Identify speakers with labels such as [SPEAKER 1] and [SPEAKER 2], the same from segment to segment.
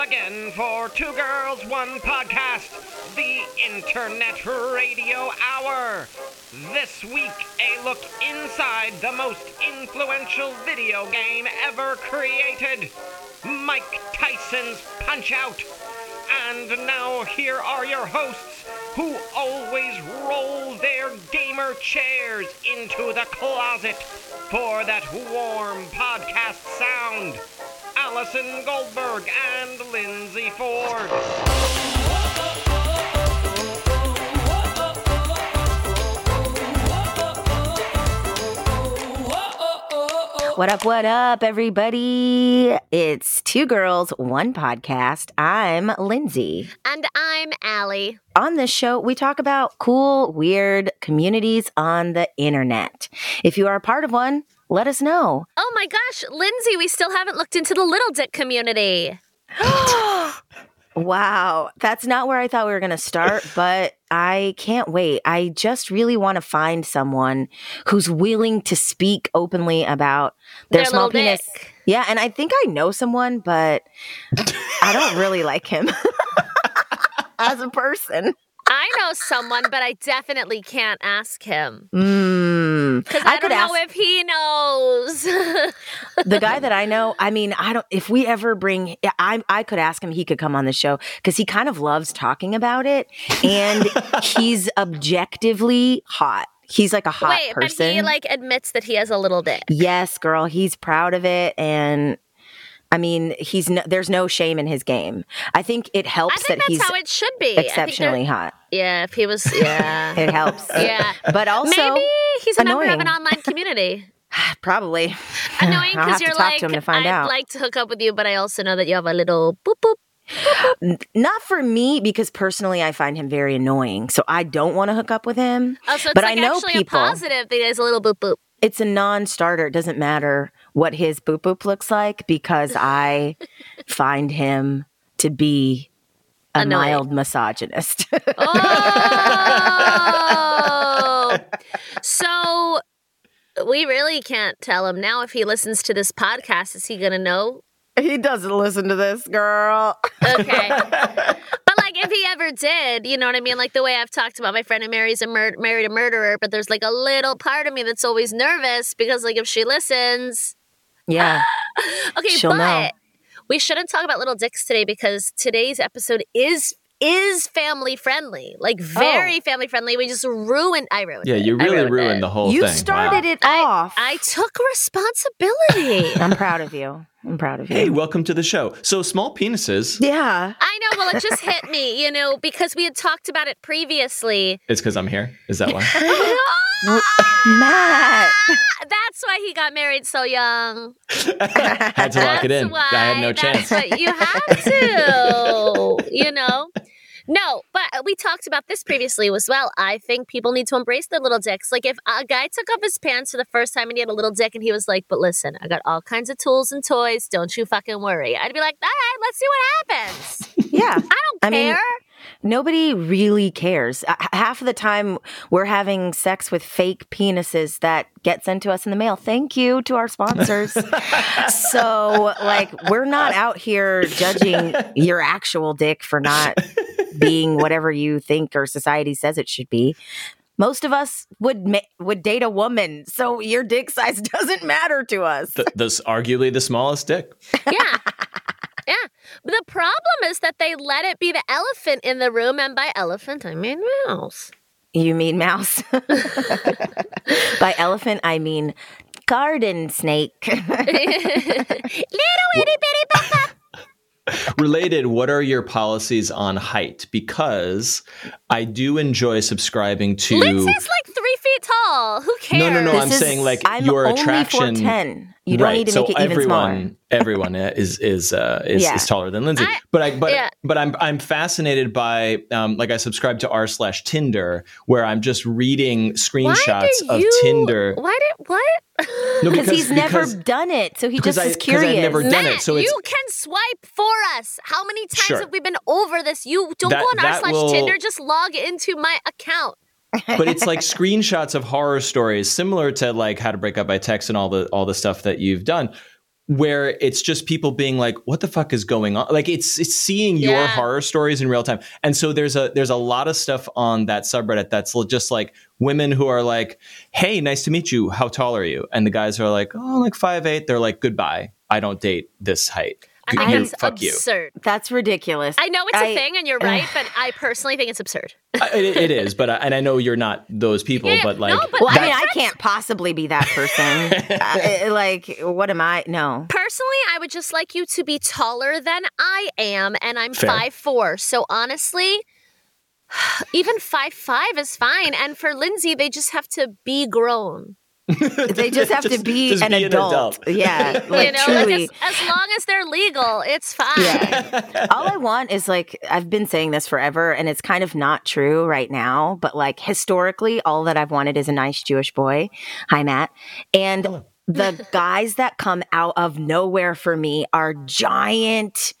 [SPEAKER 1] again for Two Girls, One Podcast, the Internet Radio Hour. This week, a look inside the most influential video game ever created Mike Tyson's Punch Out. And now, here are your hosts who always roll their gamer chairs into the closet for that warm podcast sound. Allison Goldberg and Lindsay Ford.
[SPEAKER 2] What up, what up, everybody? It's Two Girls, One Podcast. I'm Lindsay.
[SPEAKER 3] And I'm Allie.
[SPEAKER 2] On this show, we talk about cool, weird communities on the internet. If you are a part of one, let us know.
[SPEAKER 3] Oh my gosh, Lindsay, we still haven't looked into the Little Dick community.
[SPEAKER 2] Wow, that's not where I thought we were going to start, but I can't wait. I just really want to find someone who's willing to speak openly about their,
[SPEAKER 3] Their
[SPEAKER 2] small penis.
[SPEAKER 3] dick.
[SPEAKER 2] Yeah, and I think I know someone, but I don't really like him as a person.
[SPEAKER 3] I know someone, but I definitely can't ask him.
[SPEAKER 2] Mm.
[SPEAKER 3] Because I,
[SPEAKER 2] could
[SPEAKER 3] don't know
[SPEAKER 2] ask
[SPEAKER 3] if he knows.
[SPEAKER 2] the guy that I know. I mean, I don't. If we ever bring, I I could ask him. He could come on the show because he kind of loves talking about it, and he's objectively hot. He's like a hot
[SPEAKER 3] Wait,
[SPEAKER 2] person.
[SPEAKER 3] but he like admits that he has a little dick.
[SPEAKER 2] yes, girl. He's proud of it, and I mean, he's no, there's no shame in his game. I think it helps
[SPEAKER 3] I think
[SPEAKER 2] that
[SPEAKER 3] that's
[SPEAKER 2] he's
[SPEAKER 3] how it should be.
[SPEAKER 2] Exceptionally hot.
[SPEAKER 3] Yeah, if he was, yeah.
[SPEAKER 2] It helps.
[SPEAKER 3] yeah.
[SPEAKER 2] But also,
[SPEAKER 3] Maybe he's a member of an online community.
[SPEAKER 2] probably
[SPEAKER 3] Annoying because you're like,
[SPEAKER 2] to him to find
[SPEAKER 3] I'd
[SPEAKER 2] out.
[SPEAKER 3] like to hook up with you, but I also know that you have a little boop boop.
[SPEAKER 2] Not for me because personally I find him very annoying. So I don't want to hook up with him.
[SPEAKER 3] Oh, so it's
[SPEAKER 2] But
[SPEAKER 3] like
[SPEAKER 2] I know
[SPEAKER 3] actually
[SPEAKER 2] people-
[SPEAKER 3] a positive that he has a little boop boop.
[SPEAKER 2] It's a non-starter. It doesn't matter what his boop boop looks like because I find him to be a
[SPEAKER 3] Annoying.
[SPEAKER 2] mild misogynist.
[SPEAKER 3] Oh, so we really can't tell him now if he listens to this podcast. Is he gonna know?
[SPEAKER 2] he doesn't listen to this, girl.
[SPEAKER 3] Okay, but like if he ever did, you know what I mean? Like the way I've talked about my friend who marries a mur- married a murderer, but there's like a little part of me that's always nervous because like if she listens,
[SPEAKER 2] Yeah.
[SPEAKER 3] okay,
[SPEAKER 2] She'll
[SPEAKER 3] but
[SPEAKER 2] know.
[SPEAKER 3] we shouldn't talk about little dicks today because today's episode is is family friendly, like oh. very family friendly. We just ruined. I ruined.
[SPEAKER 4] Yeah, you
[SPEAKER 3] I
[SPEAKER 4] really
[SPEAKER 3] ruined
[SPEAKER 4] ruined the whole
[SPEAKER 2] you
[SPEAKER 4] thing.
[SPEAKER 2] started
[SPEAKER 4] Wow.
[SPEAKER 2] it off.
[SPEAKER 3] I took responsibility.
[SPEAKER 2] I'm proud of you. I'm proud of you.
[SPEAKER 4] Hey, welcome to the show. So, small penises.
[SPEAKER 2] yeah.
[SPEAKER 3] I know. Well, it just hit me, you know, because we had talked about it previously.
[SPEAKER 4] It's because I'm here. Is that why?
[SPEAKER 2] Oh, Matt.
[SPEAKER 3] That's why he got married so young.
[SPEAKER 4] had to lock it in.
[SPEAKER 3] Why,
[SPEAKER 4] I had no
[SPEAKER 3] that's
[SPEAKER 4] chance.
[SPEAKER 3] what you have to, you know. No, but we talked about this previously as well. I think people need to embrace their little dicks. Like if a guy took off his pants for the first time and he had a little dick and he was like, "But listen, I got all kinds of tools and toys. Don't you fucking worry." I'd be like, "All right, let's see what happens."
[SPEAKER 2] Yeah.
[SPEAKER 3] I don't
[SPEAKER 2] I mean,
[SPEAKER 3] care.
[SPEAKER 2] Nobody really cares. Half of the time, we're having sex with fake penises that get sent to us in the mail. Thank you to our sponsors. so, like, we're not out here judging your actual dick for not being whatever you think or society says it should be. Most of us would ma- would date a woman, so your dick size doesn't matter to us.
[SPEAKER 4] Th- this arguably the smallest dick.
[SPEAKER 3] yeah. Yeah. The problem is that they let it be the elephant in the room, and by elephant, I mean mouse.
[SPEAKER 2] You mean mouse? By elephant, I mean garden snake.
[SPEAKER 3] Little itty bitty papa.
[SPEAKER 4] Related, what are your policies on height? Because I do enjoy subscribing to.
[SPEAKER 3] Lindsay's like three feet tall. Who cares?
[SPEAKER 4] No, no, no,
[SPEAKER 2] This
[SPEAKER 4] I'm
[SPEAKER 2] is-
[SPEAKER 4] saying, like,
[SPEAKER 2] I'm
[SPEAKER 4] your
[SPEAKER 2] only
[SPEAKER 4] attraction-
[SPEAKER 2] 4'10". You don't
[SPEAKER 4] right.
[SPEAKER 2] need to
[SPEAKER 4] so
[SPEAKER 2] make it even
[SPEAKER 4] everyone,
[SPEAKER 2] smaller.
[SPEAKER 4] everyone is is uh, is,
[SPEAKER 2] Yeah.
[SPEAKER 4] is taller than Lindsay.
[SPEAKER 3] I-
[SPEAKER 4] but I but
[SPEAKER 3] yeah.
[SPEAKER 4] but I'm I'm fascinated by um, like I subscribe to r slash Tinder where I'm just reading
[SPEAKER 3] Why
[SPEAKER 4] screenshots of
[SPEAKER 3] you-
[SPEAKER 4] Tinder.
[SPEAKER 3] Why did what?
[SPEAKER 4] No,
[SPEAKER 2] Because he's never
[SPEAKER 4] because-
[SPEAKER 2] done it, so he
[SPEAKER 4] because
[SPEAKER 2] just
[SPEAKER 4] I-
[SPEAKER 2] is
[SPEAKER 4] 'cause I've never done
[SPEAKER 3] Matt,
[SPEAKER 4] it, so it's-
[SPEAKER 3] you can swipe for us. How many times
[SPEAKER 4] Sure.
[SPEAKER 3] have we been over this? You don't
[SPEAKER 4] That-
[SPEAKER 3] go on r slash Tinder. Just log into my account.
[SPEAKER 4] But it's like screenshots of horror stories similar to like how to break up by text and all the all the stuff that you've done where it's just people being like, "What the fuck is going on?" Like it's it's seeing your horror stories in real time, and so there's a there's a lot of stuff on that subreddit that's just like women who are like, "Hey, nice to meet you. How tall are you?" And the guys are like, "Oh, like five eight. They're like, "Goodbye. I don't date this height.
[SPEAKER 3] I think
[SPEAKER 4] you-
[SPEAKER 3] it's
[SPEAKER 4] fuck you."
[SPEAKER 3] absurd.
[SPEAKER 2] That's ridiculous.
[SPEAKER 3] I know it's a
[SPEAKER 2] I-
[SPEAKER 3] thing, and you're right, but I personally think it's absurd.
[SPEAKER 4] I- it, it is, but I, and I know you're not those people,
[SPEAKER 3] Yeah,
[SPEAKER 4] but like,
[SPEAKER 3] no, but
[SPEAKER 2] well, I mean, I can't possibly be that person. I- like, what am I? No.
[SPEAKER 3] Personally, I would just like you to be taller than I am, and I'm
[SPEAKER 4] Fair.
[SPEAKER 3] five four. So honestly, even five five is fine. And for Lindsay, they just have to be grown.
[SPEAKER 2] They just have to be,
[SPEAKER 4] just
[SPEAKER 2] an,
[SPEAKER 4] be an
[SPEAKER 2] adult.
[SPEAKER 4] adult.
[SPEAKER 2] Yeah, like
[SPEAKER 3] you know,
[SPEAKER 2] truly.
[SPEAKER 3] like as, as long as they're legal, it's fine.
[SPEAKER 2] Yeah. All I want is like I've been saying this forever and it's kind of not true right now, but like historically all that I've wanted is a nice Jewish boy. Hi Matt. And the guys that come out of nowhere for me are giant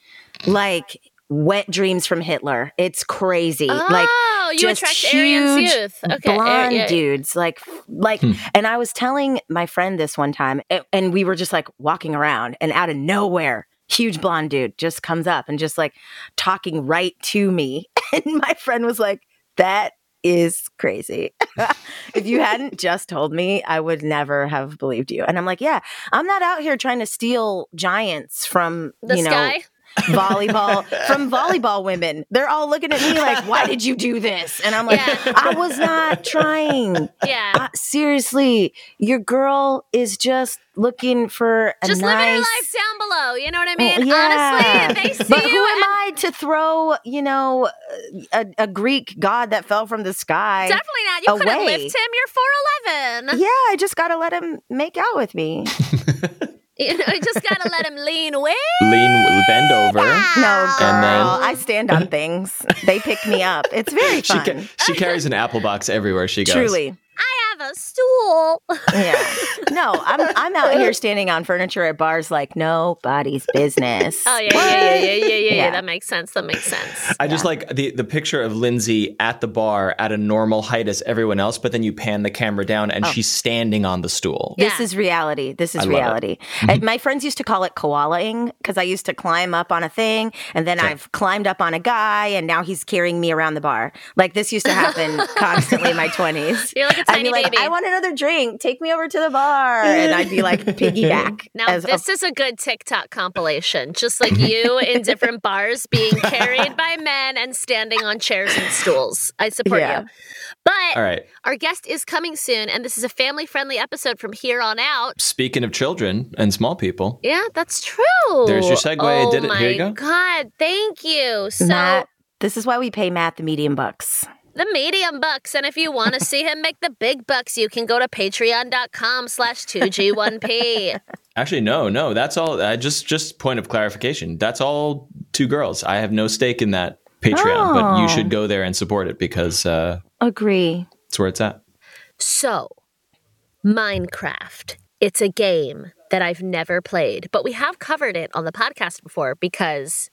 [SPEAKER 2] like wet dreams from Hitler. It's crazy. like
[SPEAKER 3] Oh, you
[SPEAKER 2] just
[SPEAKER 3] attract Aryan's
[SPEAKER 2] huge
[SPEAKER 3] youth. Okay,
[SPEAKER 2] blonde
[SPEAKER 3] yeah, yeah.
[SPEAKER 2] dudes like like
[SPEAKER 4] Hmm.
[SPEAKER 2] and i was telling my friend this one time and we were just like walking around and out of nowhere huge blonde dude just comes up and just like talking right to me and my friend was like that is crazy. if you hadn't just told me, I would never have believed you. And I'm like, yeah, I'm not out here trying to steal giants from,
[SPEAKER 3] The
[SPEAKER 2] you know,
[SPEAKER 3] sky.
[SPEAKER 2] Volleyball from volleyball women. They're all looking at me like, "Why did you do this?" And I'm like,
[SPEAKER 3] Yeah.
[SPEAKER 2] "I was not trying."
[SPEAKER 3] Yeah.
[SPEAKER 2] Uh, seriously, your girl is just looking for a
[SPEAKER 3] Just
[SPEAKER 2] nice.
[SPEAKER 3] living her life down below. You know what I mean?
[SPEAKER 2] Well, yeah.
[SPEAKER 3] Honestly, they see
[SPEAKER 2] but who
[SPEAKER 3] you.
[SPEAKER 2] am
[SPEAKER 3] and-
[SPEAKER 2] I to throw, you know, a, a Greek god that fell from the sky?
[SPEAKER 3] Definitely not. You couldn't
[SPEAKER 2] away.
[SPEAKER 3] lift him. You're 4'11.
[SPEAKER 2] Yeah, I just gotta let him make out with me.
[SPEAKER 3] You know, you just gotta let him lean way.
[SPEAKER 4] Lean, bend over.
[SPEAKER 2] No, girl,
[SPEAKER 4] And then-
[SPEAKER 2] I stand on things. They pick me up. It's very
[SPEAKER 4] She,
[SPEAKER 2] fun.
[SPEAKER 4] ca- she carries an apple box everywhere she goes.
[SPEAKER 2] Truly.
[SPEAKER 3] I have a stool.
[SPEAKER 2] Yeah. No, I'm I'm out here standing on furniture at bars like nobody's business.
[SPEAKER 3] Oh yeah, yeah, yeah, yeah, yeah, yeah, yeah.
[SPEAKER 2] Yeah.
[SPEAKER 3] That makes sense. That makes sense.
[SPEAKER 4] I just like the the picture of Lindsay at the bar at a normal height as everyone else, but then you pan the camera down and
[SPEAKER 2] Oh.
[SPEAKER 4] she's standing on the stool.
[SPEAKER 3] Yeah.
[SPEAKER 2] This is reality. This is
[SPEAKER 4] I
[SPEAKER 2] reality. Mm-hmm. And my friends used to call it koalaing because I used to climb up on a thing and then
[SPEAKER 4] Okay.
[SPEAKER 2] I've climbed up on a guy and now he's carrying me around the bar. Like this used to happen constantly in my 20s.
[SPEAKER 3] You're like a
[SPEAKER 2] I'd be like,
[SPEAKER 3] baby.
[SPEAKER 2] I want another drink. Take me over to the bar. And I'd be like, piggyback.
[SPEAKER 3] now
[SPEAKER 2] as a-
[SPEAKER 3] this is a good TikTok compilation. Just like you in different bars being carried by men and standing on chairs and stools. I support
[SPEAKER 2] Yeah.
[SPEAKER 3] you. But
[SPEAKER 4] All right.
[SPEAKER 3] our guest is coming soon, and this is a family-friendly episode from here on out.
[SPEAKER 4] Speaking of children and small people,
[SPEAKER 3] Yeah, that's true.
[SPEAKER 4] There's your segue.
[SPEAKER 3] Oh
[SPEAKER 4] Did it.
[SPEAKER 3] my
[SPEAKER 4] Here you oh go.
[SPEAKER 3] God, thank you. So
[SPEAKER 2] Matt, this is why we pay Matt the medium bucks.
[SPEAKER 3] The medium bucks, and if you want to see him make the big bucks, you can go to patreon.com slash 2G1P.
[SPEAKER 4] actually, no, no, that's all. Uh, just just point of clarification. That's all two girls. I have no stake in that Patreon, but
[SPEAKER 2] Oh.
[SPEAKER 4] you should go there and support it because uh,
[SPEAKER 2] Agree.
[SPEAKER 4] it's where it's at.
[SPEAKER 3] So, Minecraft. It's a game that I've never played, but we have covered it on the podcast before because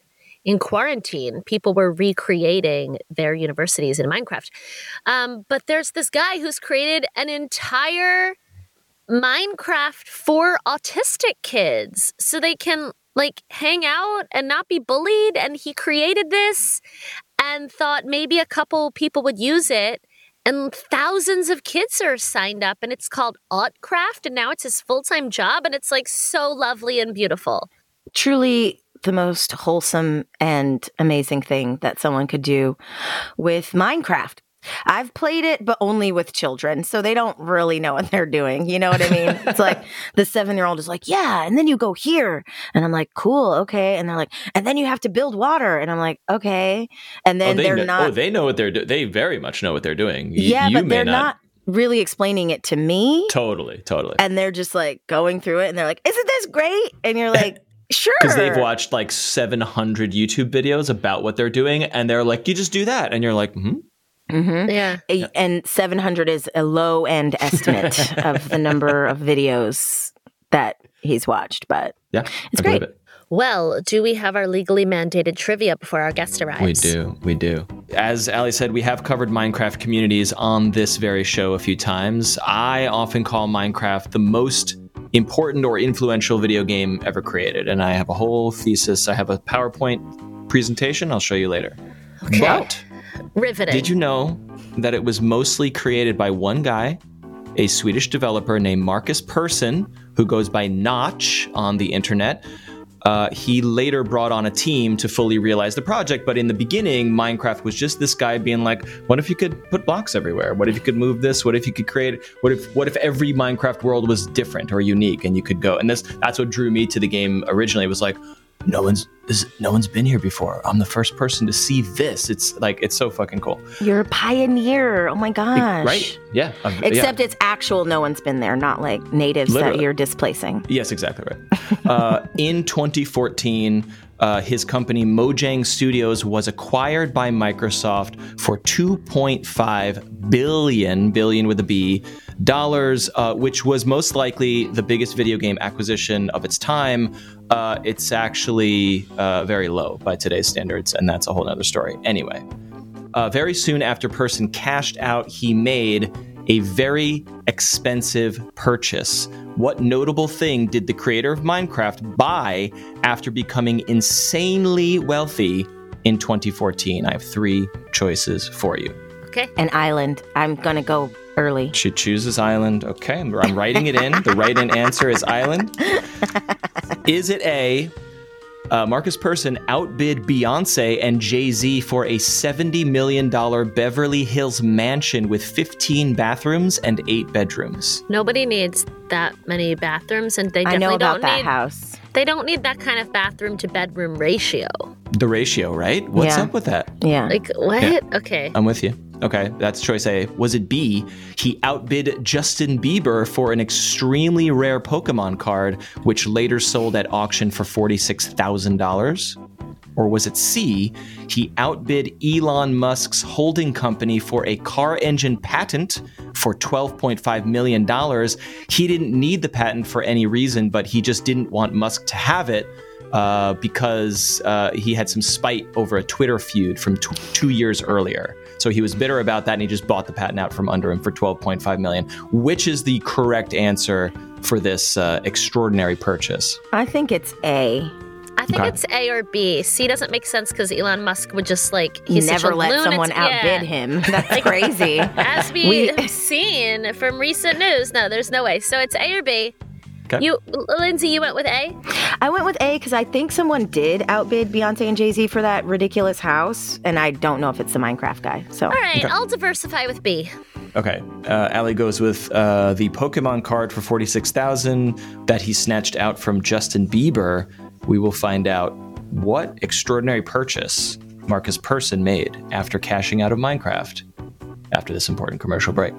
[SPEAKER 3] in quarantine, people were recreating their universities in Minecraft. Um, but there's this guy who's created an entire Minecraft for autistic kids so they can like hang out and not be bullied. And he created this and thought maybe a couple people would use it. And thousands of kids are signed up, and it's called Autcraft, and now it's his full time job, and it's like so lovely and beautiful.
[SPEAKER 2] truly the most wholesome and amazing thing that someone could do with Minecraft. I've played it, but only with children, so they don't really know what they're doing. You know what I mean? it's like the seven year old is like, Yeah, and then you go here. And I'm like, Cool, okay. And they're like, And then you have to build water. And I'm like, Okay. And then
[SPEAKER 4] oh, they
[SPEAKER 2] they're
[SPEAKER 4] know, oh,
[SPEAKER 2] not.
[SPEAKER 4] oh, they know what they're doing. They very much know what they're doing. Y-
[SPEAKER 2] yeah,
[SPEAKER 4] you
[SPEAKER 2] but they're not really explaining it to me.
[SPEAKER 4] Totally, totally.
[SPEAKER 2] And they're just like going through it and they're like, Isn't this great? And you're like, Sure.
[SPEAKER 4] Because they've watched like 700 YouTube videos about what they're doing, and they're like, "You just do that," and you're like, hmm
[SPEAKER 2] hmm
[SPEAKER 3] Yeah.
[SPEAKER 2] A- and 700 is a low end estimate of the number of videos that he's watched but
[SPEAKER 4] "Yeah,
[SPEAKER 2] It's
[SPEAKER 4] I
[SPEAKER 2] great.
[SPEAKER 4] it."
[SPEAKER 3] Well, do we have our legally mandated trivia before our guest arrives?
[SPEAKER 4] We do, we do. As Allie said, we have covered Minecraft communities on this very show a few times. I often call Minecraft the most important or influential video game ever created. And I have a whole thesis. I have a PowerPoint presentation. I'll show you later.
[SPEAKER 3] Okay.
[SPEAKER 4] But
[SPEAKER 3] Riveting.
[SPEAKER 4] did you know that it was mostly created by one guy, a Swedish developer named Marcus Persson, who goes by Notch on the internet? Uh, he later brought on a team to fully realize the project, but in the beginning, Minecraft was just this guy being like, "What if you could put blocks everywhere? What if you could move this? What if you could create? What if what if every Minecraft world was different or unique and you could go?" And this that's what drew me to the game originally. It was like, no one's this, no one's been here before. I'm the first person to see this. It's like it's so fucking cool,
[SPEAKER 2] You're a pioneer. Oh my gosh.
[SPEAKER 4] right? Yeah, yeah.
[SPEAKER 2] Except it's actual no one's been there, not like natives that you're displacing.
[SPEAKER 4] Yes, exactly right. uh, in 2014, uh, his company Mojang Studios was acquired by Microsoft for 2.5 billion, billion with a B, dollars, uh, which was most likely the biggest video game acquisition of its time. Uh, it's actually uh, very low by today's standards, and that's a whole other story. Anyway, uh, very soon after Persson cashed out, he made a very expensive purchase. What notable thing did the creator of Minecraft buy after becoming insanely wealthy in 2014? I have three choices for you.
[SPEAKER 3] okay.
[SPEAKER 2] An island. I'm gonna go early.
[SPEAKER 4] She chooses island. Okay, I'm, I'm writing it in. The right in answer is island. Is it A? Uh, Marcus Persson outbid Beyonce and Jay Z for a $70 million Beverly Hills mansion with 15 bathrooms and eight bedrooms.
[SPEAKER 3] Nobody needs that many bathrooms, and they
[SPEAKER 2] I
[SPEAKER 3] definitely
[SPEAKER 2] know about
[SPEAKER 3] don't
[SPEAKER 2] that
[SPEAKER 3] need.
[SPEAKER 2] house.
[SPEAKER 3] They don't need that kind of bathroom to bedroom ratio.
[SPEAKER 4] The ratio, right? What's
[SPEAKER 2] Yeah.
[SPEAKER 4] up with that?
[SPEAKER 2] Yeah.
[SPEAKER 3] Like what?
[SPEAKER 4] Yeah.
[SPEAKER 3] Okay.
[SPEAKER 4] I'm with you. Okay, that's choice A. Was it B? He outbid Justin Bieber for an extremely rare Pokemon card, which later sold at auction for $46,000? Or was it C? He outbid Elon Musk's holding company for a car engine patent for $12.5 million. He didn't need the patent for any reason, but he just didn't want Musk to have it uh, because uh, he had some spite over a Twitter feud from t- two years earlier. So he was bitter about that, and he just bought the patent out from under him for 12.5 million. Which is the correct answer for this uh, extraordinary purchase?
[SPEAKER 2] I think it's A.
[SPEAKER 3] I think
[SPEAKER 4] Okay.
[SPEAKER 3] it's A or B. C doesn't make sense because Elon Musk would just like he's such
[SPEAKER 2] Never
[SPEAKER 3] a
[SPEAKER 2] let
[SPEAKER 3] lunatic-
[SPEAKER 2] someone outbid
[SPEAKER 3] yeah.
[SPEAKER 2] him. That's crazy.
[SPEAKER 3] As we,
[SPEAKER 2] We-
[SPEAKER 3] have seen from recent news, no, there's no way. So it's A or B.
[SPEAKER 4] Okay.
[SPEAKER 3] You, Lindsay, you went with A.
[SPEAKER 2] I went with A because I think someone did outbid Beyonce and Jay Z for that ridiculous house, and I don't know if it's the Minecraft guy. So
[SPEAKER 3] All right,
[SPEAKER 4] Okay.
[SPEAKER 3] I'll diversify with B.
[SPEAKER 4] Okay, uh, Allie goes with uh, the Pokemon card for 46,000 that he snatched out from Justin Bieber. We will find out what extraordinary purchase Marcus Persson made after cashing out of Minecraft after this important commercial break.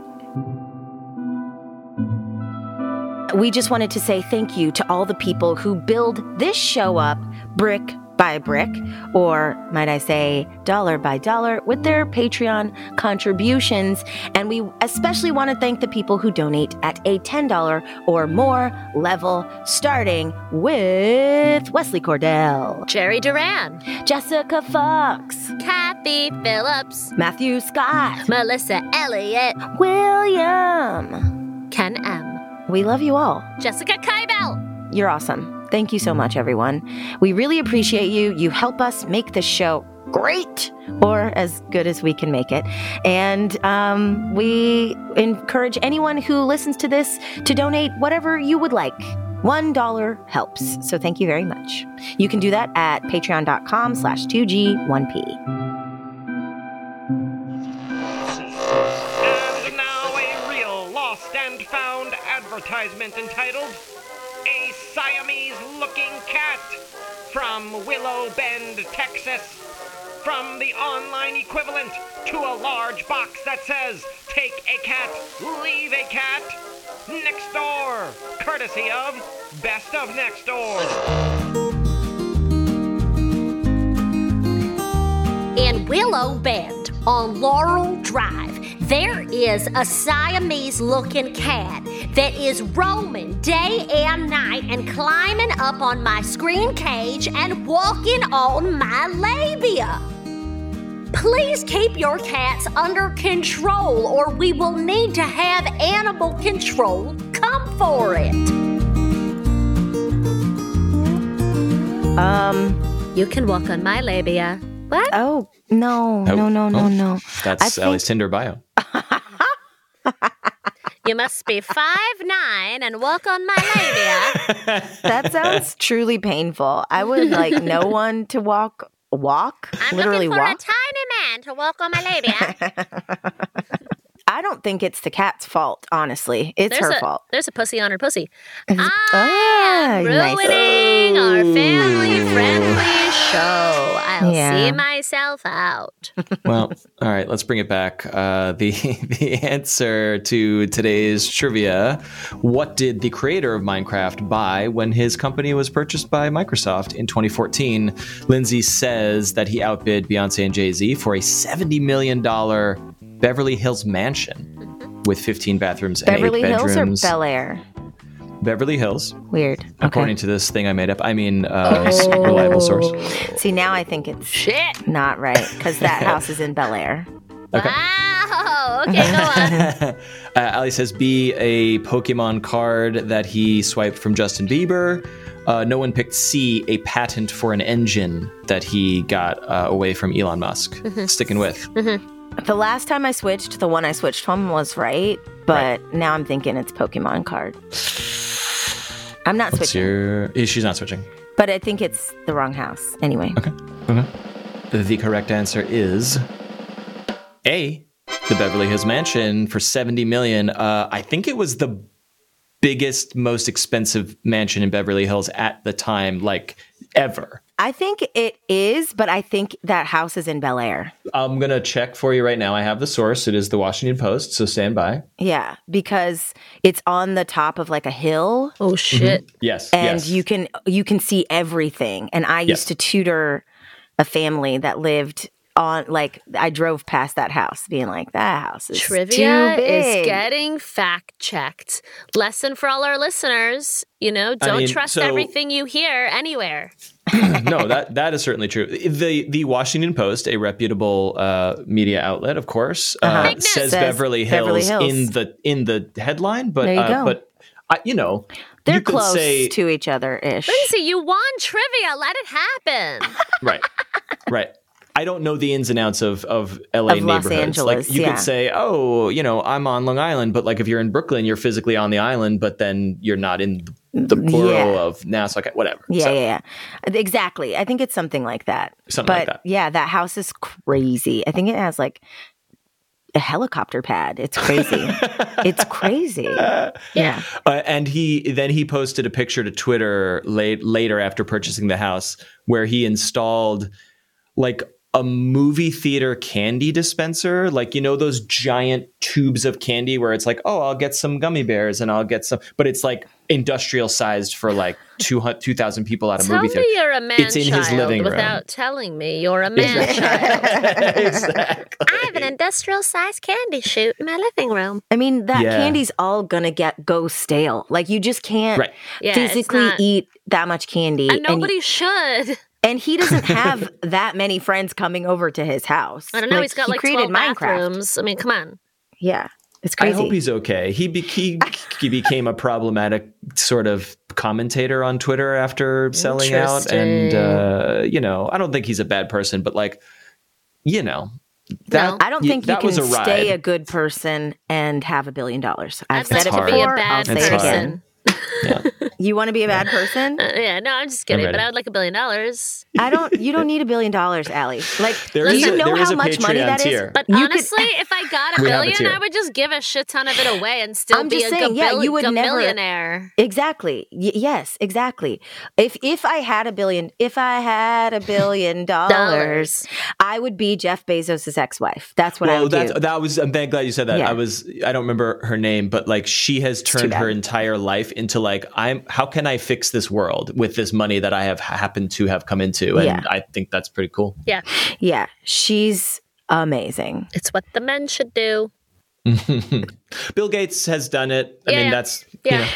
[SPEAKER 2] We just wanted to say thank you to all the people who build this show up brick by brick, or might I say, dollar by dollar, with their Patreon contributions. And we especially want to thank the people who donate at a $10 or more level, starting with Wesley Cordell,
[SPEAKER 3] Jerry Duran,
[SPEAKER 2] Jessica Fox,
[SPEAKER 3] Kathy Phillips,
[SPEAKER 2] Matthew Scott,
[SPEAKER 3] Melissa Elliott,
[SPEAKER 2] William.
[SPEAKER 3] Ken M,
[SPEAKER 2] We love you all.
[SPEAKER 3] Jessica Kybell.
[SPEAKER 2] You're awesome. Thank you so much, everyone. We really appreciate you. You help us make this show great or as good as we can make it. And um, we encourage anyone who listens to this to donate whatever you would like. One dollar helps. So thank you very much. You can do that at patreon.com slash 2G1P.
[SPEAKER 1] Advertisement entitled A Siamese Looking Cat from Willow Bend, Texas. From the online equivalent to a large box that says, Take a cat, leave a cat. Next door, courtesy of Best of Next Door.
[SPEAKER 5] in Willow Bend on Laurel Drive, there is a Siamese looking cat that is roaming day and night and climbing up on my screen cage and walking on my labia. Please keep your cats under control, or we will need to have animal control come for it.
[SPEAKER 2] Um,
[SPEAKER 3] you can walk on my labia. What?
[SPEAKER 2] Oh no,
[SPEAKER 4] Oh,
[SPEAKER 2] no, no, no,
[SPEAKER 4] oh.
[SPEAKER 2] no.
[SPEAKER 4] That's
[SPEAKER 2] I
[SPEAKER 4] Allie's Tinder bio.
[SPEAKER 3] You must be five nine and walk on my labia.
[SPEAKER 2] That sounds truly painful. I would like no one to walk, walk,
[SPEAKER 3] I'm
[SPEAKER 2] literally
[SPEAKER 3] looking for
[SPEAKER 2] walk.
[SPEAKER 3] a tiny man to walk on my labia.
[SPEAKER 2] I don't think it's the cat's fault. Honestly, it's
[SPEAKER 3] There's
[SPEAKER 2] her
[SPEAKER 3] a
[SPEAKER 2] fault.
[SPEAKER 3] there's a pussy on her pussy.
[SPEAKER 2] Ah,
[SPEAKER 3] I am
[SPEAKER 2] nice.
[SPEAKER 3] ruining our family friendly show. I'll
[SPEAKER 2] Yeah.
[SPEAKER 3] see myself out.
[SPEAKER 4] well, all right, let's bring it back. Uh, the the answer to today's trivia: What did the creator of Minecraft buy when his company was purchased by Microsoft in 2014? Lindsay says that he outbid Beyonce and Jay Z for a 70 million dollar Beverly Hills mansion with 15 bathrooms and
[SPEAKER 2] Beverly
[SPEAKER 4] eight
[SPEAKER 2] Hills or
[SPEAKER 4] bedrooms.
[SPEAKER 2] Bel Air?
[SPEAKER 4] Beverly Hills,
[SPEAKER 2] Weird.
[SPEAKER 4] according to this thing I made up. I mean, uh, s- reliable source.
[SPEAKER 2] See, now I think it's
[SPEAKER 3] Shit.
[SPEAKER 2] not right because that house is in Bel Air.
[SPEAKER 4] Okay.
[SPEAKER 3] Wow. Okay, go on.
[SPEAKER 4] Uh, Allie says B, a Pokemon card that he swiped from Justin Bieber. Uh, no one picked C, a patent for an engine that he got uh, away from Elon Musk. Sticking with.
[SPEAKER 2] The last time I switched, the one I switched from was right, but now I'm thinking it's Pokemon card. I'm not
[SPEAKER 4] What's
[SPEAKER 2] switching,
[SPEAKER 4] your. eh, She's not switching.
[SPEAKER 2] but I think it's the wrong house. Anyway, Okay.
[SPEAKER 4] The correct answer is A, the Beverly Hills Mansion for 70 million. Uh, I think it was the biggest, most expensive mansion in Beverly Hills at the time, like ever.
[SPEAKER 2] I think it is, but I think that house is in Bel Air.
[SPEAKER 4] I'm going to check for you right now. I have the source. It is the Washington Post, so stand by.
[SPEAKER 2] Yeah, because it's on the top of like a hill
[SPEAKER 3] Oh mm-hmm. shit.
[SPEAKER 4] Yes.
[SPEAKER 2] and
[SPEAKER 4] yes.
[SPEAKER 2] you can you can see everything. And I
[SPEAKER 4] Yes.
[SPEAKER 2] used to tutor a family that lived on like I drove past that house being like that house is
[SPEAKER 3] Trivia
[SPEAKER 2] too
[SPEAKER 3] is getting fact checked. Lesson for all our listeners. You know, don't
[SPEAKER 4] mean,
[SPEAKER 3] trust
[SPEAKER 4] so-
[SPEAKER 3] everything you hear anywhere.
[SPEAKER 4] no, that that is certainly true. The the Washington Post, a reputable uh, media outlet, of course, uh,
[SPEAKER 3] Big news.
[SPEAKER 4] says,
[SPEAKER 2] Says
[SPEAKER 4] Beverly Hills,
[SPEAKER 2] Beverly Hills.
[SPEAKER 4] in the in the headline, but
[SPEAKER 2] There you
[SPEAKER 4] uh,
[SPEAKER 2] go.
[SPEAKER 4] but I, you know,
[SPEAKER 2] They're
[SPEAKER 4] you could
[SPEAKER 2] close
[SPEAKER 4] say
[SPEAKER 2] to each other ish.
[SPEAKER 3] Lindsay, you won trivia. Let it happen.
[SPEAKER 4] right, right. I don't know the ins and outs of of LA
[SPEAKER 2] Of
[SPEAKER 4] neighborhoods.
[SPEAKER 2] Angeles,
[SPEAKER 4] like you
[SPEAKER 2] yeah.
[SPEAKER 4] could say, oh, you know, I'm on Long Island, but like if you're in Brooklyn, you're physically on the island, but then you're not in the plural
[SPEAKER 2] Yeah.
[SPEAKER 4] of Nassau, whatever.
[SPEAKER 2] Yeah,
[SPEAKER 4] So,
[SPEAKER 2] yeah, yeah. Exactly. I think it's something like that.
[SPEAKER 4] Something
[SPEAKER 2] but
[SPEAKER 4] like that.
[SPEAKER 2] yeah, that house is crazy. I think it has like a helicopter pad. It's crazy. it's crazy. Yeah.
[SPEAKER 4] Uh, and he then he posted a picture to Twitter late later after purchasing the house where he installed like a movie theater candy dispenser, like you know those giant tubes of candy where it's like, oh, I'll get some gummy bears and I'll get some, but it's like industrial sized for like 200 2,000 people at a
[SPEAKER 3] Tell
[SPEAKER 4] movie
[SPEAKER 3] me
[SPEAKER 4] theater.
[SPEAKER 3] you're a man
[SPEAKER 4] It's in
[SPEAKER 3] child
[SPEAKER 4] his living room.
[SPEAKER 3] without telling me you're a man child.
[SPEAKER 4] exactly.
[SPEAKER 3] I have an industrial sized candy chute in my living room.
[SPEAKER 2] I mean, that
[SPEAKER 4] Yeah.
[SPEAKER 2] candy's all gonna get go stale. Like you just can't
[SPEAKER 4] Right.
[SPEAKER 3] Yeah,
[SPEAKER 2] physically
[SPEAKER 3] not-
[SPEAKER 2] eat that much candy.
[SPEAKER 3] And nobody should.
[SPEAKER 2] And he doesn't have that many friends coming over to his house.
[SPEAKER 3] I don't know.
[SPEAKER 2] Like,
[SPEAKER 3] he's got
[SPEAKER 2] he
[SPEAKER 3] like
[SPEAKER 2] created
[SPEAKER 3] 12
[SPEAKER 2] Minecraft.
[SPEAKER 3] bathrooms. I mean, come on.
[SPEAKER 2] Yeah, it's crazy.
[SPEAKER 4] I hope he's okay. He, be- he he became a problematic sort of commentator on Twitter after selling out, and uh, you know, I don't think he's a bad person, but like, you know, that
[SPEAKER 3] No.
[SPEAKER 2] I don't
[SPEAKER 4] y-
[SPEAKER 2] think you
[SPEAKER 4] that
[SPEAKER 2] can
[SPEAKER 4] a
[SPEAKER 2] stay a good person and have a billion dollars. I've
[SPEAKER 3] I'd like
[SPEAKER 2] said it
[SPEAKER 3] to
[SPEAKER 4] hard.
[SPEAKER 3] be a
[SPEAKER 2] before. I'll
[SPEAKER 3] bad
[SPEAKER 2] say
[SPEAKER 4] It's
[SPEAKER 2] it again.
[SPEAKER 3] Person.
[SPEAKER 2] You want to be a bad person?
[SPEAKER 3] Uh, yeah, no, I'm just kidding.
[SPEAKER 4] ready.
[SPEAKER 3] But I would like a billion dollars.
[SPEAKER 2] I don't. You don't need a billion dollars, Allie. Like,
[SPEAKER 4] There
[SPEAKER 2] do
[SPEAKER 4] is
[SPEAKER 2] you
[SPEAKER 4] a-
[SPEAKER 2] know how
[SPEAKER 4] a
[SPEAKER 2] much money
[SPEAKER 4] Patreon
[SPEAKER 2] that is?
[SPEAKER 4] tier.
[SPEAKER 3] But
[SPEAKER 2] You could-
[SPEAKER 3] honestly, if I got a
[SPEAKER 4] We have a
[SPEAKER 3] billion,
[SPEAKER 4] tier.
[SPEAKER 3] I would just give a shit ton of it away and still
[SPEAKER 2] I'm
[SPEAKER 3] be
[SPEAKER 2] just
[SPEAKER 3] a
[SPEAKER 2] saying, yeah, you would never-
[SPEAKER 3] millionaire.
[SPEAKER 2] Exactly. Y- yes, exactly. If if I had a billion, if I had a billion dollars, I would be Jeff Bezos' ex-wife. That's what I
[SPEAKER 4] well,
[SPEAKER 2] would
[SPEAKER 4] that's,
[SPEAKER 2] do.
[SPEAKER 4] that was. I'm glad you said that.
[SPEAKER 2] Yeah.
[SPEAKER 4] I was. I don't remember her name, but like she has turned her entire life into like, Like i'm. How can I fix this world with this money that I have happened to have come into? And
[SPEAKER 2] Yeah.
[SPEAKER 4] I think that's pretty cool.
[SPEAKER 3] Yeah,
[SPEAKER 2] yeah, she's amazing.
[SPEAKER 3] it's what the men should do.
[SPEAKER 4] Bill Gates has done it. I
[SPEAKER 3] Yeah,
[SPEAKER 4] mean, that's
[SPEAKER 3] Yeah.
[SPEAKER 4] You know,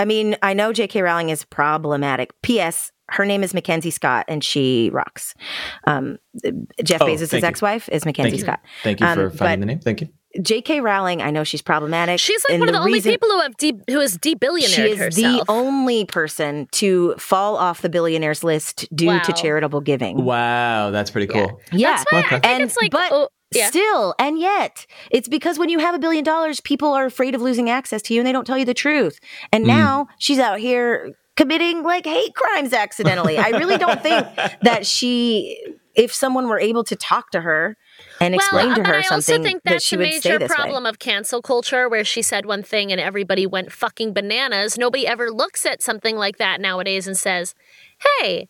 [SPEAKER 2] I mean, I know J.K. Rowling is problematic. P.S. Her name is Mackenzie Scott, and she rocks. Um, Jeff
[SPEAKER 4] Oh,
[SPEAKER 2] Bezos' ex-wife is Mackenzie
[SPEAKER 4] you.
[SPEAKER 2] Scott.
[SPEAKER 4] thank you
[SPEAKER 2] Um,
[SPEAKER 4] for finding
[SPEAKER 2] but-
[SPEAKER 4] the name. Thank you.
[SPEAKER 2] J.K. Rowling, I know she's problematic.
[SPEAKER 3] She's like
[SPEAKER 2] and
[SPEAKER 3] one of the only
[SPEAKER 2] reason-
[SPEAKER 3] people who have de- who is de-billionaire
[SPEAKER 2] She is
[SPEAKER 3] herself.
[SPEAKER 2] the only person to fall off the billionaires list due
[SPEAKER 3] Wow.
[SPEAKER 2] to charitable giving.
[SPEAKER 4] Wow, that's pretty cool.
[SPEAKER 2] Yeah,
[SPEAKER 3] That's why I think
[SPEAKER 2] and
[SPEAKER 3] it's like,
[SPEAKER 2] but
[SPEAKER 3] oh, yeah.
[SPEAKER 2] still, and yet, it's because when you have a billion dollars, people are afraid of losing access to you, and they don't tell you the truth. And
[SPEAKER 4] Mm.
[SPEAKER 2] now she's out here committing like hate crimes accidentally. I really don't think that she, if someone were able to talk to her and explain
[SPEAKER 3] well,
[SPEAKER 2] to
[SPEAKER 3] but
[SPEAKER 2] her
[SPEAKER 3] I also
[SPEAKER 2] something,
[SPEAKER 3] think
[SPEAKER 2] that
[SPEAKER 3] that's
[SPEAKER 2] she would
[SPEAKER 3] major
[SPEAKER 2] this
[SPEAKER 3] problem
[SPEAKER 2] way.
[SPEAKER 3] of cancel culture, where she said one thing and everybody went fucking bananas. Nobody ever looks at something like that nowadays and says, "Hey."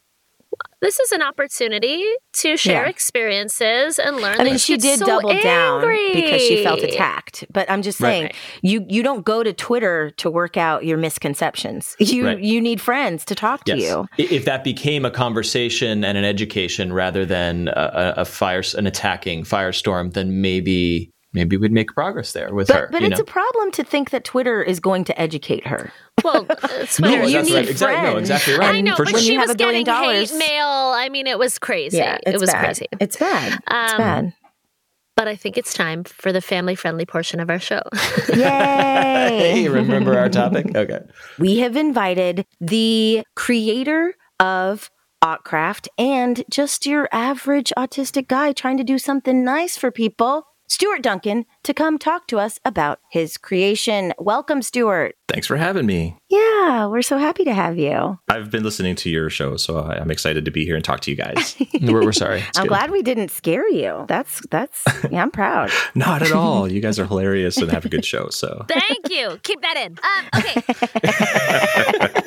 [SPEAKER 3] This is an opportunity to share
[SPEAKER 2] Yeah.
[SPEAKER 3] experiences and learn.
[SPEAKER 2] I mean,
[SPEAKER 3] that
[SPEAKER 2] she did
[SPEAKER 3] so
[SPEAKER 2] double down because she felt attacked. But I'm just
[SPEAKER 4] Right.
[SPEAKER 2] saying, you you don't go to Twitter to work out your misconceptions. You
[SPEAKER 4] Right.
[SPEAKER 2] you need friends to talk to you.
[SPEAKER 4] If that became a conversation and an education rather than a, a a fire, an attacking firestorm, then maybe maybe we'd make progress there with her.
[SPEAKER 2] But but
[SPEAKER 4] you
[SPEAKER 2] it's
[SPEAKER 4] know?
[SPEAKER 2] a problem to think that Twitter is going to educate her.
[SPEAKER 3] Well, it's
[SPEAKER 4] No,
[SPEAKER 2] you
[SPEAKER 4] that's
[SPEAKER 2] need
[SPEAKER 4] right. Exactly. No, exactly right.
[SPEAKER 3] I know,
[SPEAKER 4] For
[SPEAKER 3] but
[SPEAKER 4] sure.
[SPEAKER 3] She was getting
[SPEAKER 2] dollars-
[SPEAKER 3] hate mail. I mean, it was crazy.
[SPEAKER 2] Yeah,
[SPEAKER 3] it was
[SPEAKER 2] bad.
[SPEAKER 3] crazy.
[SPEAKER 2] It's bad. it's
[SPEAKER 3] Um,
[SPEAKER 2] bad.
[SPEAKER 3] But I think it's time for the family-friendly portion of our show.
[SPEAKER 2] Yay!
[SPEAKER 4] Hey, remember our topic? Okay.
[SPEAKER 2] we have invited the creator of Autcraft and just your average autistic guy trying to do something nice for people, Stuart Duncan, to come talk to us about his creation. Welcome, Stuart.
[SPEAKER 6] Thanks for having me.
[SPEAKER 2] Yeah, we're so happy to have you.
[SPEAKER 6] I've been listening to your show, so I- I'm excited to be here and talk to you guys.
[SPEAKER 4] We're, we're sorry.
[SPEAKER 2] I'm
[SPEAKER 6] good.
[SPEAKER 2] glad we didn't scare you. That's that's yeah, I'm proud.
[SPEAKER 6] Not at all. You guys are hilarious and have a good show. So
[SPEAKER 3] Thank you. Keep that in. Um, okay.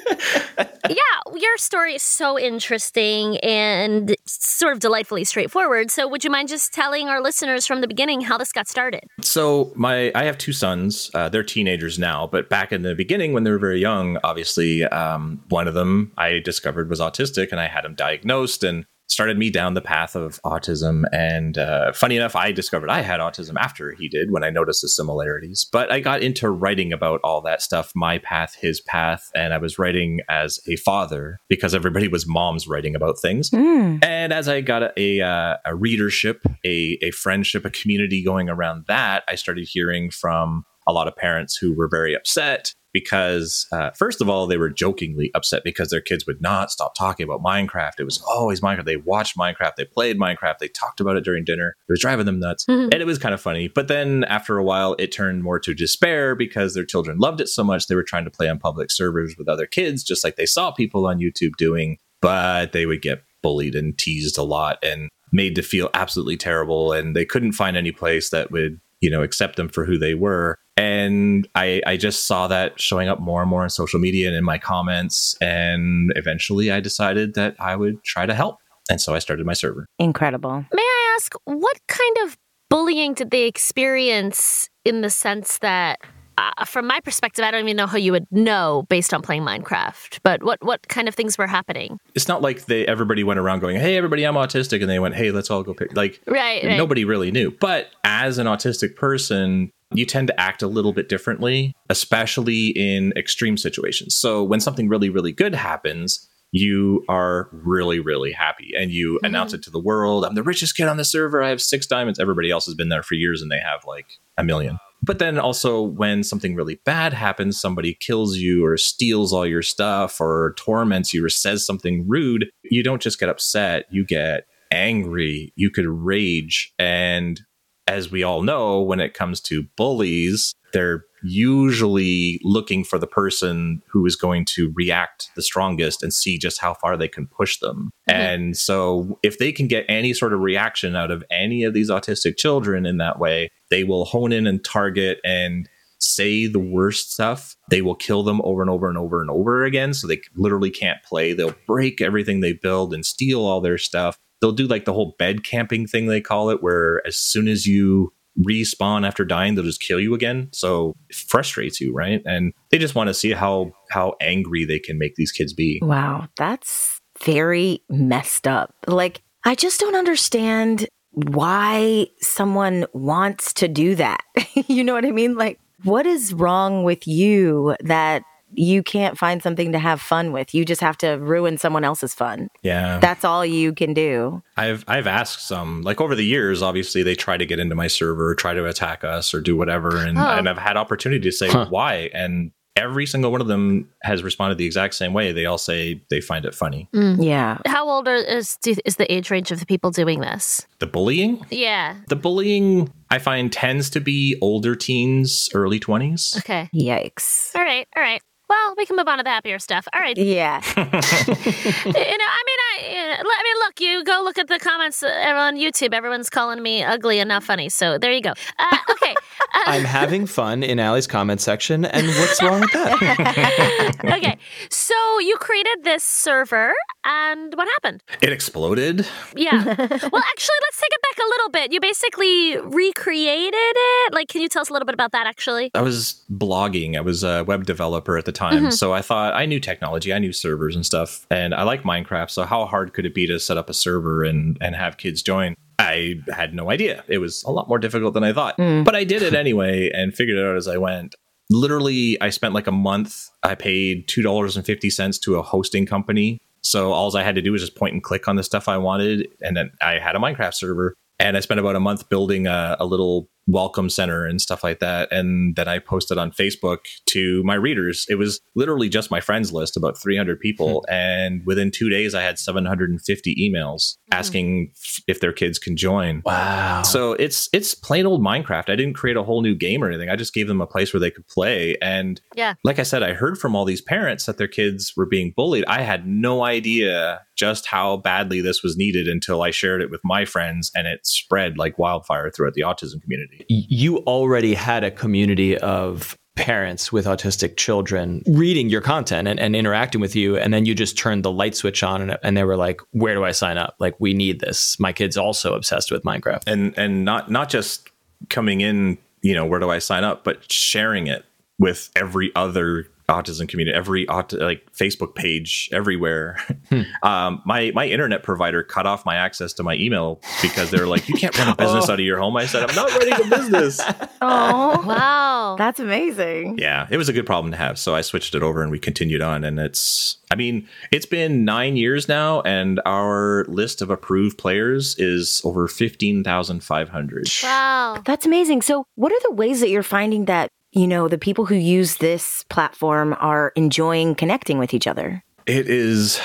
[SPEAKER 3] Yeah, your story is so interesting and sort of delightfully straightforward. So, would you mind just telling our listeners from the beginning how this got started?
[SPEAKER 6] So my I have two sons. Uh, they're teenagers now, but back in the beginning when they were very young, obviously um, one of them I discovered was autistic, and I had him diagnosed and started me down the path of autism. And uh, funny enough, I discovered I had autism after he did when I noticed the similarities. But I got into writing about all that stuff, my path, his path, and I was writing as a father because everybody was moms writing about things.
[SPEAKER 2] Mm.
[SPEAKER 6] And as I got a a, uh, a readership, a a friendship, a community going around that, I started hearing from a lot of parents who were very upset because, uh, first of all, they were jokingly upset because their kids would not stop talking about Minecraft. It was always Minecraft. They watched Minecraft. They played Minecraft. They talked about it during dinner. It was driving them nuts.
[SPEAKER 3] Mhm.
[SPEAKER 6] And it was kind of funny. But then after a while, it turned more to despair because their children loved it so much. They were trying to play on public servers with other kids, just like they saw people on YouTube doing, but they would get bullied and teased a lot and made to feel absolutely terrible. And they couldn't find any place that would, you know, accept them for who they were. And I, I just saw that showing up more and more on social media and in my comments. And eventually I decided that I would try to help. And so I started my server.
[SPEAKER 2] Incredible.
[SPEAKER 3] May I ask, what kind of bullying did they experience in the sense that, uh, from my perspective, I don't even know how you would know based on playing Minecraft, but what, what kind of things were happening?
[SPEAKER 6] It's not like they everybody went around going, Hey, everybody, I'm autistic. And they went, Hey, let's all go pick. Like,
[SPEAKER 3] Right, right.
[SPEAKER 6] nobody really knew. But as an autistic person, you tend to act a little bit differently, especially in extreme situations. So when something really, really good happens, you are really, really happy and you
[SPEAKER 3] Mm-hmm.
[SPEAKER 6] announce it to the world. I'm the richest kid on the server. I have six diamonds. Everybody else has been there for years and they have like a million. But then also, when something really bad happens, somebody kills you or steals all your stuff or torments you or says something rude, you don't just get upset, you get angry, you could rage. And as we all know, when it comes to bullies, they're usually looking for the person who is going to react the strongest and see just how far they can push them.
[SPEAKER 3] Mhm.
[SPEAKER 6] And so, if they can get any sort of reaction out of any of these autistic children in that way, they will hone in and target and say the worst stuff. They will kill them over and over and over and over again. So they literally can't play. They'll break everything they build and steal all their stuff. They'll do like the whole bed camping thing, they call it, where as soon as you respawn after dying, they'll just kill you again. So it frustrates you, right? And they just want to see how how angry they can make these kids be.
[SPEAKER 2] Wow, that's very messed up. Like, I just don't understand why someone wants to do that. you know what I mean? Like, what is wrong with you that you can't find something to have fun with. You just have to ruin someone else's fun.
[SPEAKER 6] Yeah.
[SPEAKER 2] That's all you can do.
[SPEAKER 6] I've I've asked some like over the years. Obviously, they try to get into my server, try to attack us, or do whatever, and
[SPEAKER 3] Oh.
[SPEAKER 6] and I've had opportunity to say
[SPEAKER 4] Huh.
[SPEAKER 6] why, and every single one of them has responded the exact same way. They all say they find it funny. Mm.
[SPEAKER 2] Yeah.
[SPEAKER 3] How old are, is is the age range of the people doing this?
[SPEAKER 6] The bullying,
[SPEAKER 3] Yeah.
[SPEAKER 6] the bullying, I find tends to be older teens, early twenties.
[SPEAKER 3] Okay.
[SPEAKER 2] Yikes.
[SPEAKER 3] All right. All right. Well, we can move on to the happier stuff. All right.
[SPEAKER 2] Yeah.
[SPEAKER 3] you know, I mean, I, I mean, look, you go look at the comments uh, on YouTube. Everyone's calling me ugly and not funny. So there you go. Uh, okay. Uh,
[SPEAKER 4] I'm having fun in Allie's comment section, and what's wrong with that?
[SPEAKER 3] okay. So you created this server, and what happened?
[SPEAKER 6] It exploded.
[SPEAKER 3] Yeah. well, actually, let's take it back a little bit. You basically recreated it. Like, can you tell us a little bit about that, actually?
[SPEAKER 6] I was blogging. I was a web developer at the time.
[SPEAKER 3] Mm-hmm.
[SPEAKER 6] So I thought I knew technology, I knew servers and stuff. And I like Minecraft. So how hard could it be to set up a server and, and have kids join? I had no idea. It was a lot more difficult than I thought. Hmm. But I did it anyway and figured it out as I went. Literally, I spent like a month. I paid $2.50 to a hosting company. So all I had to do was just point and click on the stuff I wanted. And then I had a Minecraft server. And I spent about a month building a, a little welcome center and stuff like that. And then I posted on Facebook to my readers. It was literally just my friends list, about 300 people. Hmm. and within two days, I had 750 emails hmm. asking if their kids can join.
[SPEAKER 4] Wow.
[SPEAKER 6] So it's it's plain old Minecraft. I didn't create a whole new game or anything. I just gave them a place where they could play. And
[SPEAKER 3] Yeah.
[SPEAKER 6] like I said, I heard from all these parents that their kids were being bullied. I had no idea just how badly this was needed until I shared it with my friends and it spread like wildfire throughout the autism community.
[SPEAKER 4] You already had a community of parents with autistic children reading your content and, and interacting with you and then you just turned the light switch on and, and they were like where do i sign up? Like we need this. My kid's also obsessed with minecraft.
[SPEAKER 6] And and not not just coming in, you know, where do I sign up, but sharing it with every other autism community, every aut- like Facebook page, everywhere. Um, my my internet provider cut off my access to my email because they're like, you can't run a business out of your home. I said, I'm not running a business.
[SPEAKER 2] Oh,
[SPEAKER 3] Wow.
[SPEAKER 2] that's amazing.
[SPEAKER 6] yeah, it was a good problem to have. So I switched it over and we continued on. And it's, I mean, it's been nine years now, and our list of approved players is over 15,500.
[SPEAKER 3] wow.
[SPEAKER 2] That's amazing. So, what are the ways that you're finding that, you know, the people who use this platform are enjoying connecting with each other?
[SPEAKER 6] It is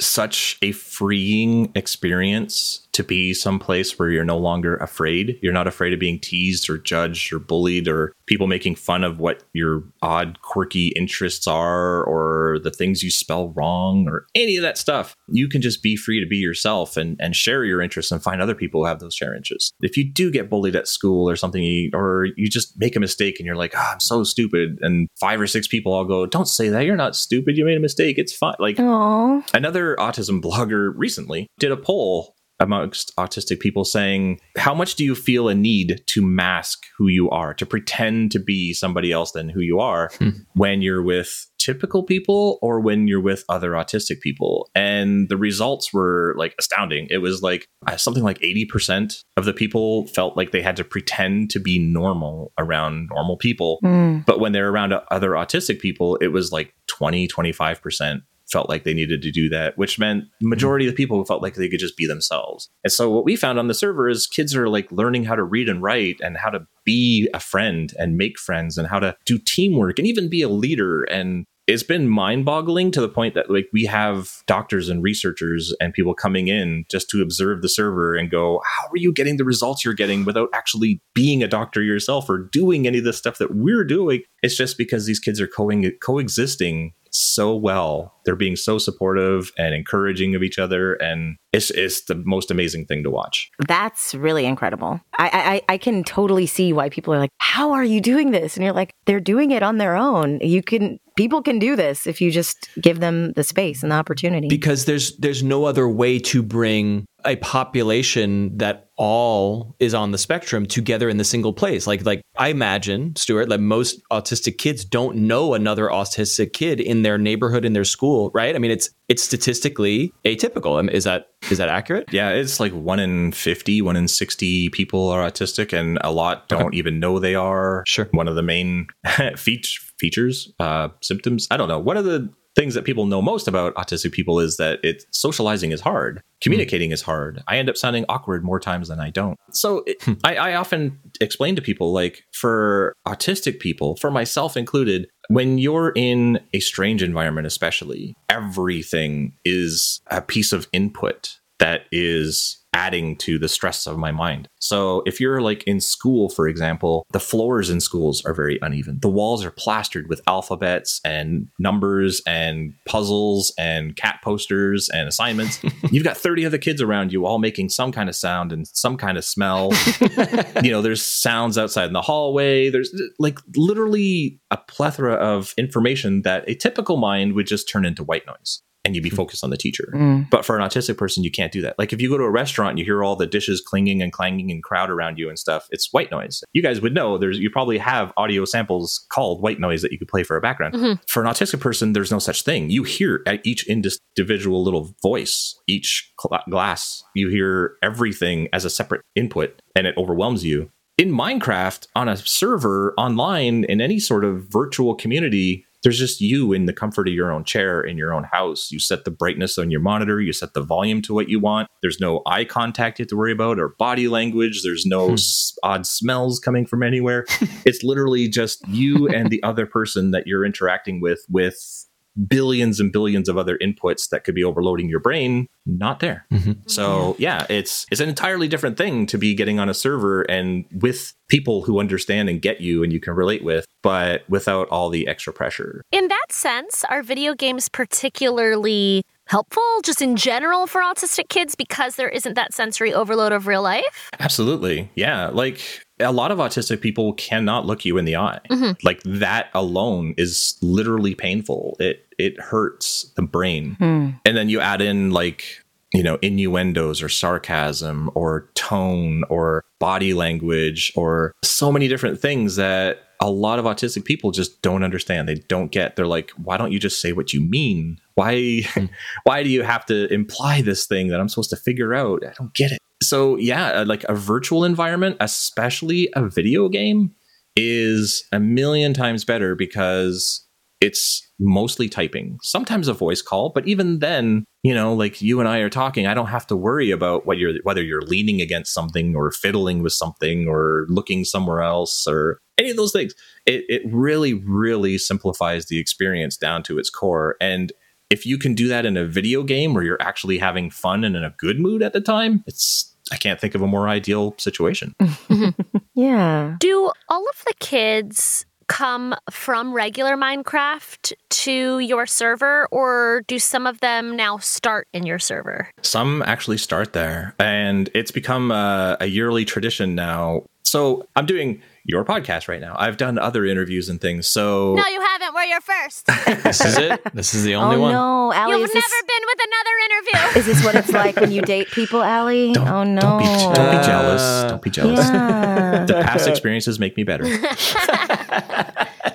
[SPEAKER 6] such a freeing experience to be someplace where you're no longer afraid. You're not afraid of being teased or judged or bullied or people making fun of what your odd, quirky interests are or the things you spell wrong or any of that stuff. You can just be free to be yourself and, and share your interests and find other people who have those share interests. If you do get bullied at school or something, or you just make a mistake and you're like, oh, I'm so stupid, and five or six people all go, Don't say that. You're not stupid. You made a mistake. It's fine. Like,
[SPEAKER 2] Oh,
[SPEAKER 6] Another autism blogger recently did a poll amongst autistic people saying, How much do you feel a need to mask who you are, to pretend to be somebody else than who you are when you're with typical people or when you're with other autistic people? And the results were like astounding. It was like uh, something like 80% of the people felt like they had to pretend to be normal around normal people.
[SPEAKER 2] Mm.
[SPEAKER 6] But when they're around other autistic people, it was like 20, 25% felt like they needed to do that, which meant majority of the people felt like they could just be themselves. And so what we found on the server is kids are like learning how to read and write and how to be a friend and make friends and how to do teamwork and even be a leader. And it's been mind boggling to the point that like we have doctors and researchers and people coming in just to observe the server and go, how are you getting the results you're getting without actually being a doctor yourself or doing any of the stuff that we're doing? It's just because these kids are co- coexisting so well. They're being so supportive and encouraging of each other. And it's, it's the most amazing thing to watch.
[SPEAKER 2] That's really incredible. I, I I can totally see why people are like, "How are you doing this?" And you're like, "They're doing it on their own. You can people can do this if you just give them the space and the opportunity."
[SPEAKER 4] because there's there's no other way to bring a population that all is on the spectrum together in the single place. Like like I imagine, Stuart, that most autistic kids don't know another autistic kid in their neighborhood in their school, right? I mean, it's it's statistically atypical. Um, Is that is that accurate?
[SPEAKER 6] Yeah, it's like one in 50, one in 60 people are autistic, and a lot don't even know they are.
[SPEAKER 4] Sure.
[SPEAKER 6] One of the main feat- features, uh, symptoms, I don't know. One of the things that people know most about autistic people is that it socializing is hard. Communicating is hard. I end up sounding awkward more times than i don't. So it, I, I often explain to people like for autistic people for myself included when you're in a strange environment especially everything is a piece of input that is adding to the stress of my mind. So if you're like in school, for example, the floors in schools are very uneven. The walls are plastered with alphabets and numbers and puzzles and cat posters and assignments. You've got 30 other kids around you all making some kind of sound and some kind of smell. you know, there's sounds outside in the hallway. There's like literally a plethora of information that a typical mind would just turn into white noise and you'd be focused on the teacher.
[SPEAKER 2] Mm.
[SPEAKER 6] But for an autistic person, you can't do that. Like if you go to a restaurant and you hear all the dishes clinging and clanging and crowd around you and stuff, it's white noise. You guys would know there's you probably have audio samples called white noise that you could play for a background.
[SPEAKER 3] Mhm.
[SPEAKER 6] For an autistic person, there's no such thing. You hear at each individual little voice, each cl- glass, you hear everything as a separate input and it overwhelms you. In Minecraft, on a server, online, in any sort of virtual community, there's just you in the comfort of your own chair in your own house. You set the brightness on your monitor, you set the volume to what you want. There's no eye contact you have to worry about or body language. There's no
[SPEAKER 4] Hmm.
[SPEAKER 6] odd smells coming from anywhere. it's literally just you and the other person that you're interacting with with billions and billions of other inputs that could be overloading your brain not there
[SPEAKER 4] Mhm.
[SPEAKER 6] so yeah it's it's an entirely different thing to be getting on a server and with people who understand and get you and you can relate with but without all the extra pressure
[SPEAKER 3] In that sense, are video games particularly helpful just in general for autistic kids because there isn't that sensory overload of real life?
[SPEAKER 6] Absolutely. Yeah. Like a lot of autistic people cannot look you in the eye.
[SPEAKER 3] Mhm.
[SPEAKER 6] Like that alone is literally painful. It it hurts the brain.
[SPEAKER 2] Hmm.
[SPEAKER 6] And then you add in like, you know, innuendos or sarcasm or tone or body language or so many different things that a lot of autistic people just don't understand. They don't get. They're like, why don't you just say what you mean? Why why do you have to imply this thing that I'm supposed to figure out? I don't get it. So yeah, uh, like a virtual environment, especially a video game, is a million times better because it's mostly typing. Sometimes a voice call, but even then, you know, like you and I are talking, I don't have to worry about what you're whether you're leaning against something or fiddling with something or looking somewhere else or any of those things. It it really, really simplifies the experience down to its core. And if you can do that in a video game where you're actually having fun and in a good mood at the time, it's I can't think of a more ideal situation.
[SPEAKER 2] Yeah.
[SPEAKER 3] Do all of the kids come from regular Minecraft to your server, or do some of them now start in your server?
[SPEAKER 6] Some actually start there, and it's become a, a yearly tradition now. So I'm doing your podcast right now. I've done other interviews and things. So
[SPEAKER 3] No, you haven't. We're your first.
[SPEAKER 4] This is it. This is the only
[SPEAKER 2] oh
[SPEAKER 4] one.
[SPEAKER 2] no, Allie,
[SPEAKER 3] You've never
[SPEAKER 2] this,
[SPEAKER 3] been with another interview.
[SPEAKER 2] is this what it's like when you date people, Allie?
[SPEAKER 6] don't,
[SPEAKER 2] oh no.
[SPEAKER 6] don't be don't be jealous.
[SPEAKER 4] Uh,
[SPEAKER 6] Don't be jealous.
[SPEAKER 2] Yeah.
[SPEAKER 6] The past experiences make me better.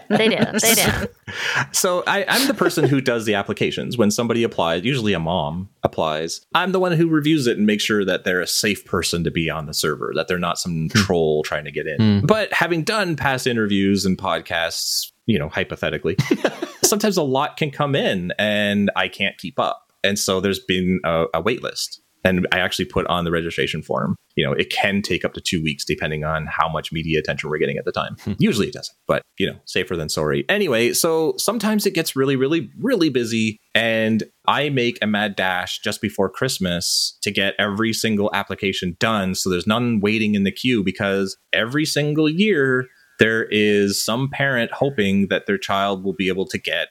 [SPEAKER 3] They do. They do.
[SPEAKER 6] So I, I'm the person who does the applications when somebody applies. Usually, a mom applies. I'm the one who reviews it and makes sure that they're a safe person to be on the server, that they're not some troll trying to get in.
[SPEAKER 4] Hmm.
[SPEAKER 6] But having done past interviews and podcasts, you know, hypothetically, sometimes a lot can come in and I can't keep up, and so there's been a, a wait list. And I actually put on the registration form. You know, it can take up to two weeks depending on how much media attention we're getting at the time. Hmm. Usually it doesn't, but you know, safer than sorry. Anyway, so sometimes it gets really, really, really busy. And I make a mad dash just before Christmas to get every single application done. So there's none waiting in the queue because every single year there is some parent hoping that their child will be able to get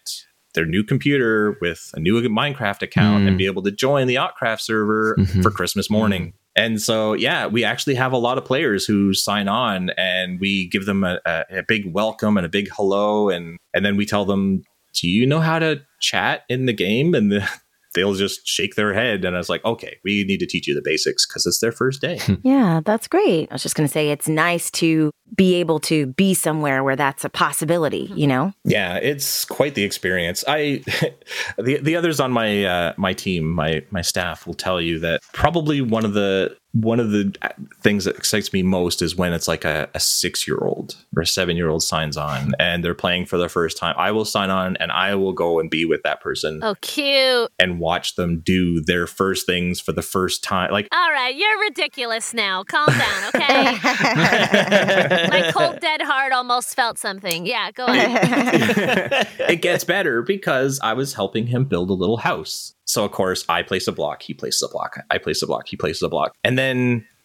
[SPEAKER 6] their new computer with a new Minecraft account
[SPEAKER 4] Mm.
[SPEAKER 6] and be able to join the Autcraft server
[SPEAKER 4] Mhm.
[SPEAKER 6] for Christmas morning. And so, yeah, we actually have a lot of players who sign on and we give them a, a, a big welcome and a big hello. And, and then we tell them, do you know how to chat in the game? And the, they'll just shake their head. And I was like, okay, we need to teach you the basics because it's their first day.
[SPEAKER 2] Yeah, that's great. I was just going to say it's nice to be able to be somewhere where that's a possibility, you know?
[SPEAKER 6] Yeah, it's quite the experience. I the the others on my uh, my team, my my staff will tell you that probably one of the one of the uh, things that excites me most is when it's like a, a six year old or a seven year old signs on and they're playing for the first time. I will sign on and I will go and be with that person
[SPEAKER 3] Oh, cute.
[SPEAKER 6] and watch them do their first things for the first time. Like,
[SPEAKER 3] All right, you're ridiculous now. Calm down, okay? My cold, dead heart almost felt something. Yeah, go ahead.
[SPEAKER 6] it gets better because I was helping him build a little house. So of course I place a block, he places a block, I place a block, he places a block. And then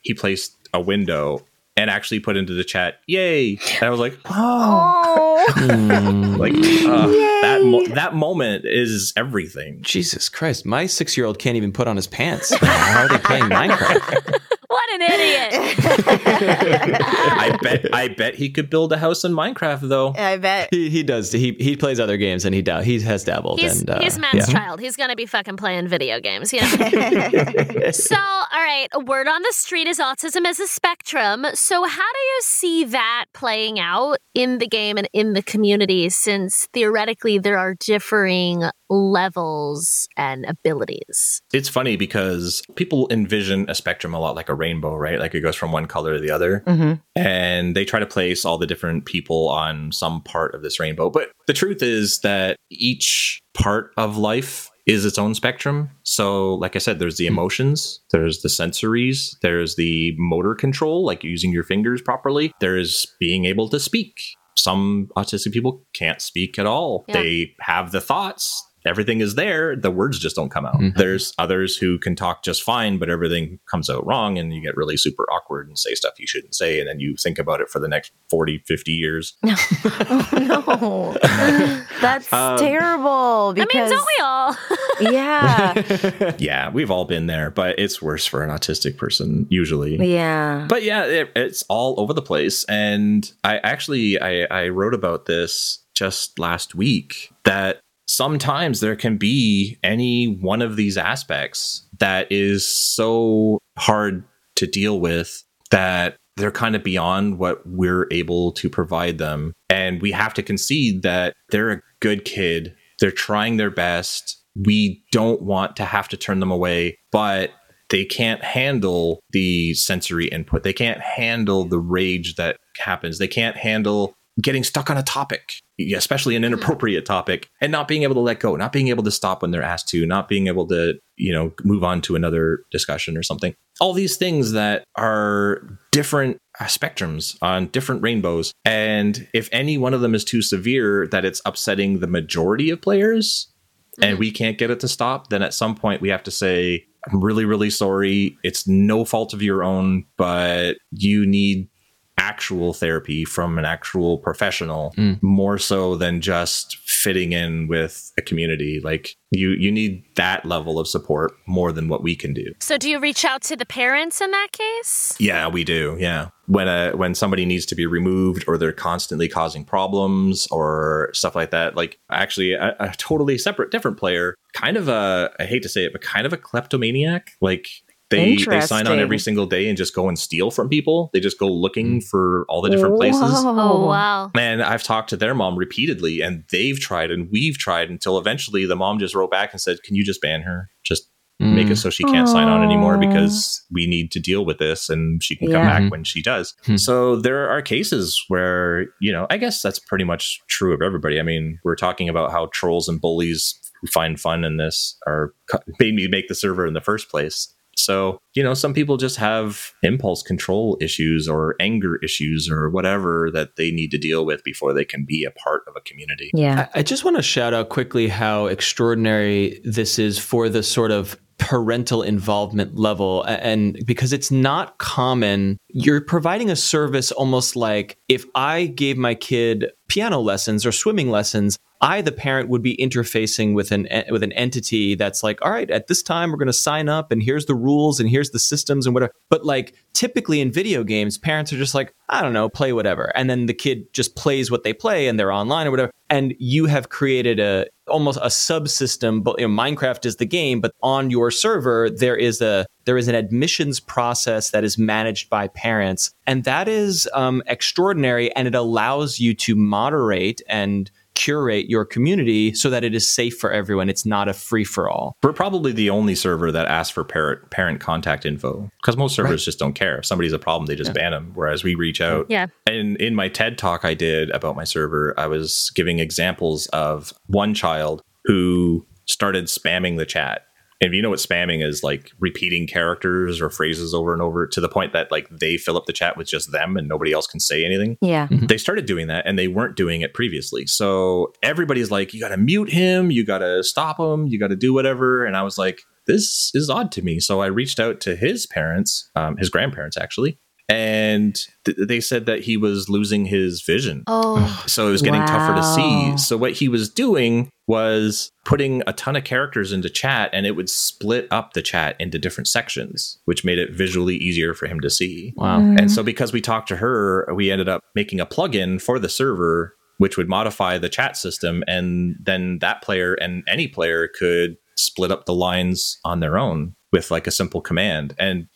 [SPEAKER 6] he placed a window and actually put into the chat, yay. And I was like, oh,
[SPEAKER 2] Oh,
[SPEAKER 6] like uh, that mo- that moment is everything.
[SPEAKER 4] Jesus Christ, my six year old can't even put on his pants. How are they playing Minecraft?
[SPEAKER 3] what an idiot.
[SPEAKER 6] I bet I bet he could build a house in Minecraft though.
[SPEAKER 2] I bet.
[SPEAKER 4] He, he does. He he plays other games and he da- he has dabbled.
[SPEAKER 3] He's,
[SPEAKER 4] and uh,
[SPEAKER 3] he's Matt's
[SPEAKER 4] yeah.
[SPEAKER 3] child. He's going to be fucking playing video games, you know? so, all right, a word on the street is autism as a spectrum. So, how do you see that playing out in the game and in the community since theoretically there are differing levels and abilities?
[SPEAKER 6] It's funny because people envision a spectrum a lot like a rainbow, right? Like it goes from one color to the other.
[SPEAKER 2] Mhm.
[SPEAKER 6] And they try to place all the different people on some part of this rainbow. But the truth is that each part of life is its own spectrum. So, like I said, there's the emotions, there's the sensories, there's the motor control, like using your fingers properly, there's being able to speak. Some autistic people can't speak at all.
[SPEAKER 3] Yeah.
[SPEAKER 6] They have the thoughts, everything is there, the words just don't come out.
[SPEAKER 4] Mhm.
[SPEAKER 6] There's others who can talk just fine, but everything comes out wrong and you get really super awkward and say stuff you shouldn't say. And then you think about it for the next 40, 50 years.
[SPEAKER 2] oh, no. That's
[SPEAKER 6] Um,
[SPEAKER 2] terrible
[SPEAKER 3] I mean, don't we all?
[SPEAKER 2] yeah.
[SPEAKER 6] Yeah, we've all been there, but it's worse for an autistic person usually.
[SPEAKER 2] Yeah.
[SPEAKER 6] But yeah, it, it's all over the place. And I actually I, I wrote about this just last week that sometimes there can be any one of these aspects that is so hard to deal with that they're kind of beyond what we're able to provide them. And we have to concede that they're a good kid. They're trying their best. We don't want to have to turn them away, but they can't handle the sensory input. They can't handle the rage that happens. They can't handle getting stuck on a topic, especially an mm-hmm. inappropriate topic, and not being able to let go, not being able to stop when they're asked to, not being able to, you know, move on to another discussion or something. All these things that are different spectrums on different rainbows. And if any one of them is too severe that it's upsetting the majority of players, and mm-hmm. we can't get it to stop, then at some point we have to say, I'm really, really sorry. It's no fault of your own, but you need actual therapy from an actual professional
[SPEAKER 4] Mm.
[SPEAKER 6] more so than just fitting in with a community like you you need that level of support more than what we can do
[SPEAKER 3] so, do you reach out to the parents in that case?
[SPEAKER 6] yeah, we do. Yeah. When a when somebody needs to be removed or they're constantly causing problems or stuff like that, like actually a, a totally separate different player, kind of a I hate to say it, but kind of a kleptomaniac. Like they they sign on every single day and just go and steal from people. They just go looking mm. for all the different places.
[SPEAKER 3] Oh, wow.
[SPEAKER 6] And I've talked to their mom repeatedly, and they've tried and we've tried until eventually the mom just wrote back and said, Can you just ban her? Just make it mm. so she can't sign on anymore because we need to deal with this and she can come back mm-hmm. when she does.
[SPEAKER 4] Hmm.
[SPEAKER 6] So there are cases where, you know, I guess that's pretty much true of everybody. I mean, we're talking about how trolls and bullies who find fun in this are made me make the server in the first place. So, you know, some people just have impulse control issues or anger issues or whatever that they need to deal with before they can be a part of a community.
[SPEAKER 2] Yeah.
[SPEAKER 4] I, I just want to shout out quickly how extraordinary this is for the sort of parental involvement level. And because it's not common, you're providing a service almost like if I gave my kid piano lessons or swimming lessons, I, the parent, would be interfacing with an with an entity that's like, all right, at this time we're going to sign up, and here's the rules, and here's the systems, and whatever. But like typically in video games, parents are just like, I don't know, play whatever, and then the kid just plays what they play, and they're online or whatever. And you have created a almost a subsystem. But you know, Minecraft is the game, but on your server there is a there is an admissions process that is managed by parents, and that is um, extraordinary, and it allows you to moderate and curate your community so that it is safe for everyone. It's not a free for all.
[SPEAKER 6] We're probably the only server that asks for parent parent contact info because most servers right. just don't care. If somebody's a problem, they just yeah. ban them. Whereas we reach out.
[SPEAKER 3] Yeah.
[SPEAKER 6] And in my TED talk I did about my server, I was giving examples of one child who started spamming the chat and if you know what spamming is, like repeating characters or phrases over and over to the point that like they fill up the chat with just them and nobody else can say anything.
[SPEAKER 2] Yeah.
[SPEAKER 6] Mm-hmm. They started doing that and they weren't doing it previously. So everybody's like, you got to mute him, you got to stop him, you got to do whatever. And I was like, this is odd to me. So I reached out to his parents, um, his grandparents actually, and th- they said that he was losing his vision.
[SPEAKER 3] Oh,
[SPEAKER 6] so it was getting wow. tougher to see. So what he was doing was putting a ton of characters into chat, and it would split up the chat into different sections, which made it visually easier for him to see.
[SPEAKER 4] Wow!
[SPEAKER 3] Mm.
[SPEAKER 6] And so because we talked to her, we ended up making a plugin for the server. Which would modify the chat system, and then that player and any player could split up the lines on their own with like a simple command and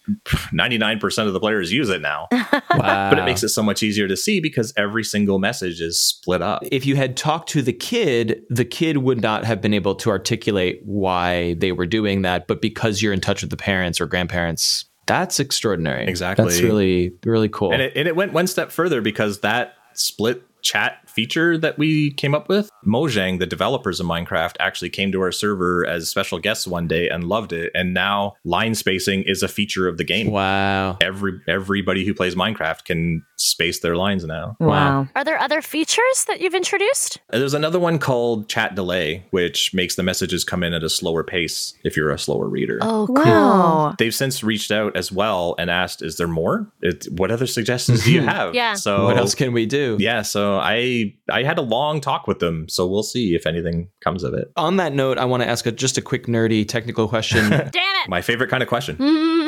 [SPEAKER 6] 99% of the players use it now. Wow. but it makes it so much easier to see because every single message is split up.
[SPEAKER 4] If you had talked to the kid the kid would not have been able to articulate why they were doing that but because you're in touch with the parents or grandparents that's extraordinary.
[SPEAKER 6] Exactly.
[SPEAKER 4] That's really really cool.
[SPEAKER 6] And it, and it went one step further because that split chat feature that we came up with. Mojang, the developers of Minecraft, actually came to our server as special guests one day and loved it. And now line spacing is a feature of the game.
[SPEAKER 4] Wow.
[SPEAKER 6] Every everybody who plays Minecraft can space their lines now.
[SPEAKER 2] Wow.
[SPEAKER 3] Are there other features that you've introduced?
[SPEAKER 6] Uh, there's another one called chat delay, which makes the messages come in at a slower pace if you're a slower reader.
[SPEAKER 3] Oh, cool.
[SPEAKER 2] Wow.
[SPEAKER 6] They've since reached out as well and asked, "Is there more? It, what other suggestions do you have?"
[SPEAKER 3] yeah.
[SPEAKER 6] So
[SPEAKER 4] what else can we do?
[SPEAKER 6] Yeah. So I I had a long talk with them, so we'll see if anything comes of it.
[SPEAKER 4] On that note, I want to ask a, just a quick nerdy technical question.
[SPEAKER 3] Damn it!
[SPEAKER 6] My favorite kind of question.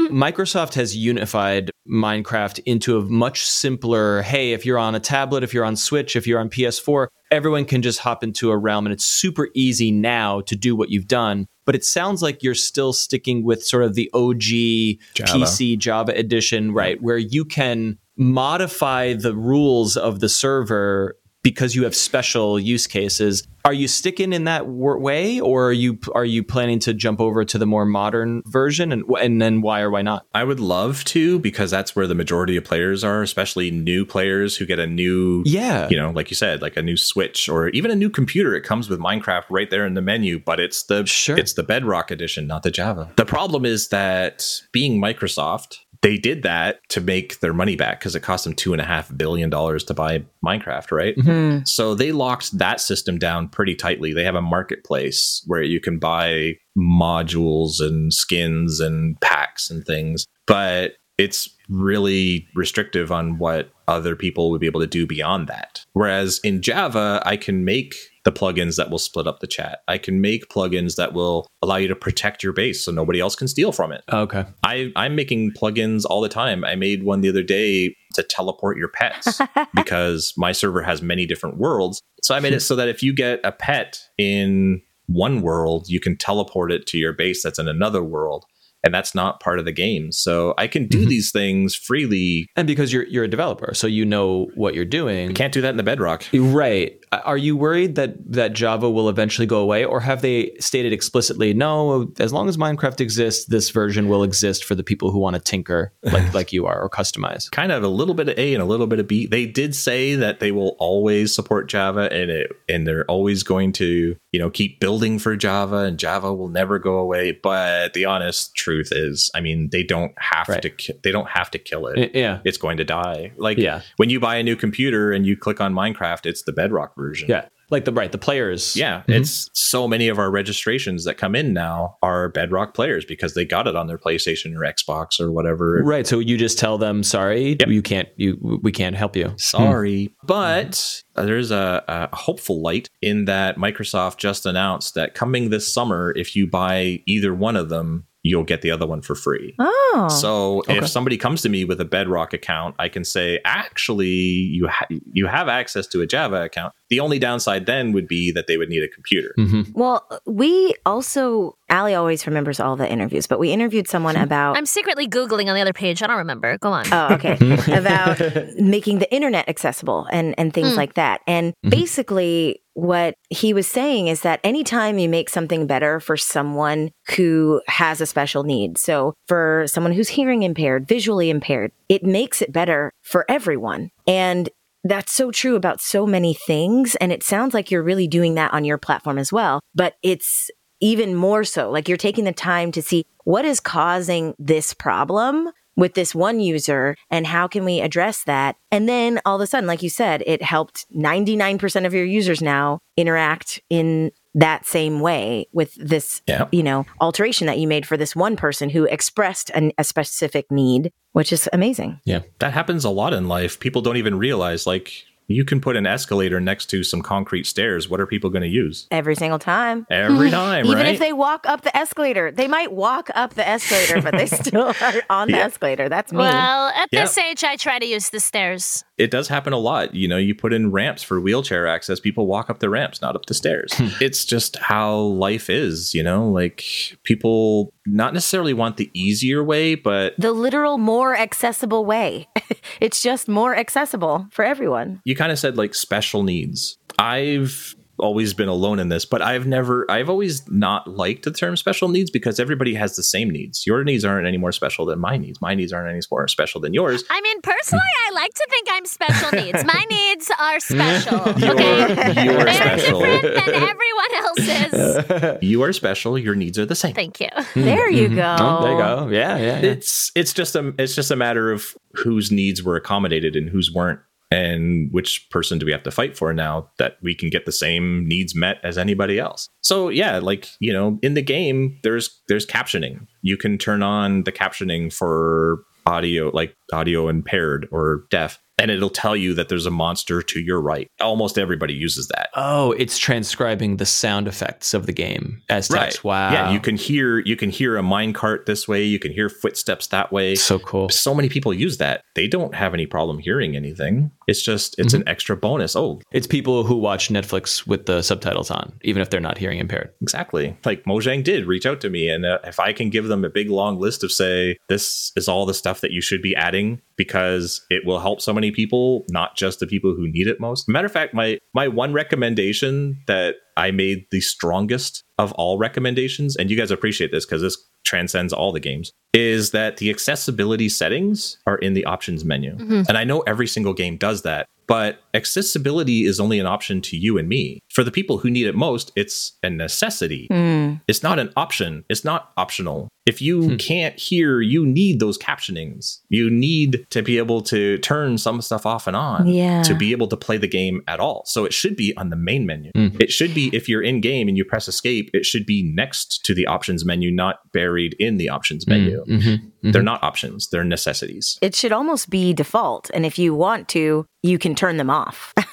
[SPEAKER 4] Microsoft has unified Minecraft into a much simpler. Hey, if you're on a tablet, if you're on Switch, if you're on PS4, everyone can just hop into a realm, and it's super easy now to do what you've done but it sounds like you're still sticking with sort of the OG Java. PC Java edition, right? Where you can modify the rules of the server because you have special use cases. Are you sticking in that way, or are you are you planning to jump over to the more modern version, and and then why or why not?
[SPEAKER 6] I would love to because that's where the majority of players are, especially new players who get a new
[SPEAKER 4] yeah,
[SPEAKER 6] you know, like you said, like a new Switch or even a new computer. It comes with Minecraft right there in the menu, but it's the
[SPEAKER 4] sure.
[SPEAKER 6] it's the Bedrock edition, not the Java. The problem is that being Microsoft, they did that to make their money back because it cost them two and a half billion dollars to buy Minecraft, right?
[SPEAKER 2] Mm-hmm.
[SPEAKER 6] So they locked that system down pretty tightly. They have a marketplace where you can buy modules and skins and packs and things, but it's really restrictive on what other people would be able to do beyond that. Whereas in Java, I can make the plugins that will split up the chat. I can make plugins that will allow you to protect your base so nobody else can steal from it.
[SPEAKER 4] Oh, okay.
[SPEAKER 6] I, I'm making plugins all the time. I made one the other day to teleport your pets because my server has many different worlds. So I made it so that if you get a pet in one world, you can teleport it to your base that's in another world and that's not part of the game. So I can do mm-hmm. these things freely.
[SPEAKER 4] And because you're you're a developer, so you know what you're doing.
[SPEAKER 6] I can't do that in the Bedrock.
[SPEAKER 4] Right. Are you worried that that Java will eventually go away or have they stated explicitly no, as long as Minecraft exists, this version will exist for the people who want to tinker like like you are or customize?
[SPEAKER 6] Kind of a little bit of A and a little bit of B. They did say that they will always support Java and it and they're always going to, you know, keep building for Java and Java will never go away, but the honest truth truth is i mean they don't have right. to they don't have to kill it
[SPEAKER 4] yeah
[SPEAKER 6] it's going to die like
[SPEAKER 4] yeah.
[SPEAKER 6] when you buy a new computer and you click on minecraft it's the bedrock version
[SPEAKER 4] yeah like the right the players.
[SPEAKER 6] Yeah,
[SPEAKER 4] Mhm.
[SPEAKER 6] it's so many of our registrations that come in now are Bedrock players because they got it on their PlayStation or Xbox or whatever.
[SPEAKER 4] right. So you just tell them, sorry,
[SPEAKER 6] Yep.
[SPEAKER 4] you can't, you we can't help you.
[SPEAKER 6] Sorry, but uh, there's a, a hopeful light in that Microsoft just announced that coming this summer, if you buy either one of them, you'll get the other one for free.
[SPEAKER 2] Oh.
[SPEAKER 6] So
[SPEAKER 4] Okay.
[SPEAKER 6] if somebody comes to me with a Bedrock account, I can say, actually, you ha- you have access to a Java account. The only downside then would be that they would need a computer.
[SPEAKER 4] hmm
[SPEAKER 2] well, we also, Allie always remembers all the interviews, but we interviewed someone about.
[SPEAKER 3] I'm secretly Googling on the other page. I don't remember. Go on.
[SPEAKER 2] Oh, okay. about making the internet accessible and, and things
[SPEAKER 3] Mm.
[SPEAKER 2] like that. And
[SPEAKER 4] Mhm.
[SPEAKER 2] basically, what he was saying is that anytime you make something better for someone who has a special need, so for someone who's hearing impaired, visually impaired, it makes it better for everyone. And that's so true about so many things. And it sounds like you're really doing that on your platform as well. But it's even more so like you're taking the time to see what is causing this problem with this one user and how can we address that and then all of a sudden like you said it helped 99% of your users now interact in that same way with this
[SPEAKER 6] Yeah.
[SPEAKER 2] you know alteration that you made for this one person who expressed an, a specific need which is amazing Yeah,
[SPEAKER 6] That happens a lot in life. People don't even realize, like, you can put an escalator next to some concrete stairs. What are people going to use?
[SPEAKER 2] every single time
[SPEAKER 6] Every time,
[SPEAKER 2] even
[SPEAKER 6] right?
[SPEAKER 2] if they walk up the escalator they might walk up the escalator but they still are on the
[SPEAKER 6] Yeah.
[SPEAKER 2] escalator that's me
[SPEAKER 3] well, at
[SPEAKER 6] Yeah.
[SPEAKER 3] this age, I try to use the stairs.
[SPEAKER 6] it does happen a lot. You know, you put in ramps for wheelchair access, people walk up the ramps, not up the stairs. Hmm. it's just how life is, you know, like people not necessarily want the easier way, but
[SPEAKER 2] the literal more accessible way. it's just more accessible for everyone.
[SPEAKER 6] you kind of said like special needs. I've always been alone in this, but I've never, I've always not liked the term special needs because everybody has the same needs. Your needs aren't any more special than my needs. My needs aren't any more special than yours.
[SPEAKER 3] I mean, personally, I like to think I'm special needs. My needs are special.
[SPEAKER 6] You're,
[SPEAKER 3] Okay.
[SPEAKER 6] you're
[SPEAKER 3] They're
[SPEAKER 6] special.
[SPEAKER 3] different than everyone else's.
[SPEAKER 6] You are special. Your needs are the same.
[SPEAKER 3] Thank you.
[SPEAKER 2] There you
[SPEAKER 4] Mhm.
[SPEAKER 2] go.
[SPEAKER 4] Oh, there you go. Yeah, yeah. yeah.
[SPEAKER 6] it's it's just a it's just a matter of whose needs were accommodated and whose weren't and which person do we have to fight for now that we can get the same needs met as anybody else? So yeah like you know in the game there's there's captioning. You can turn on the captioning for audio like audio impaired or deaf and it'll tell you that there's a monster to your right. Almost everybody uses that.
[SPEAKER 4] Oh, it's transcribing the sound effects of the game as text. Wow.
[SPEAKER 6] yeah you can hear you can hear a minecart this way. You can hear footsteps that way.
[SPEAKER 4] So cool.
[SPEAKER 6] so many people use that. They don't have any problem hearing anything it's just it's
[SPEAKER 4] Mm-hmm.
[SPEAKER 6] an extra bonus oh
[SPEAKER 4] It's people who watch Netflix with the subtitles on, even if they're not hearing impaired.
[SPEAKER 6] exactly like mojang did reach out to me and uh, if i can give them a big long list of say this is all the stuff that you should be adding because it will help so many people not just the people who need it most matter of fact my my one recommendation that i made the strongest of all recommendations and you guys appreciate this because this transcends all the games is that the accessibility settings are in the options menu. Mm-hmm. And i know every single game does that but accessibility is only an option to you and me for the people who need it most it's a necessity
[SPEAKER 2] Mm.
[SPEAKER 6] it's not an option. It's not optional. If you can't hear, you need those captionings. You need to be able to turn some stuff off and on
[SPEAKER 2] Yeah.
[SPEAKER 6] to be able to play the game at all. So it should be on the main menu.
[SPEAKER 4] Mm.
[SPEAKER 6] It should be if you're in game and you press escape, it should be next to the options menu, not buried in the options menu.
[SPEAKER 4] Mm, mhm, mhm.
[SPEAKER 6] They're not options, they're necessities.
[SPEAKER 2] It should almost be default. And if you want to, you can turn them off.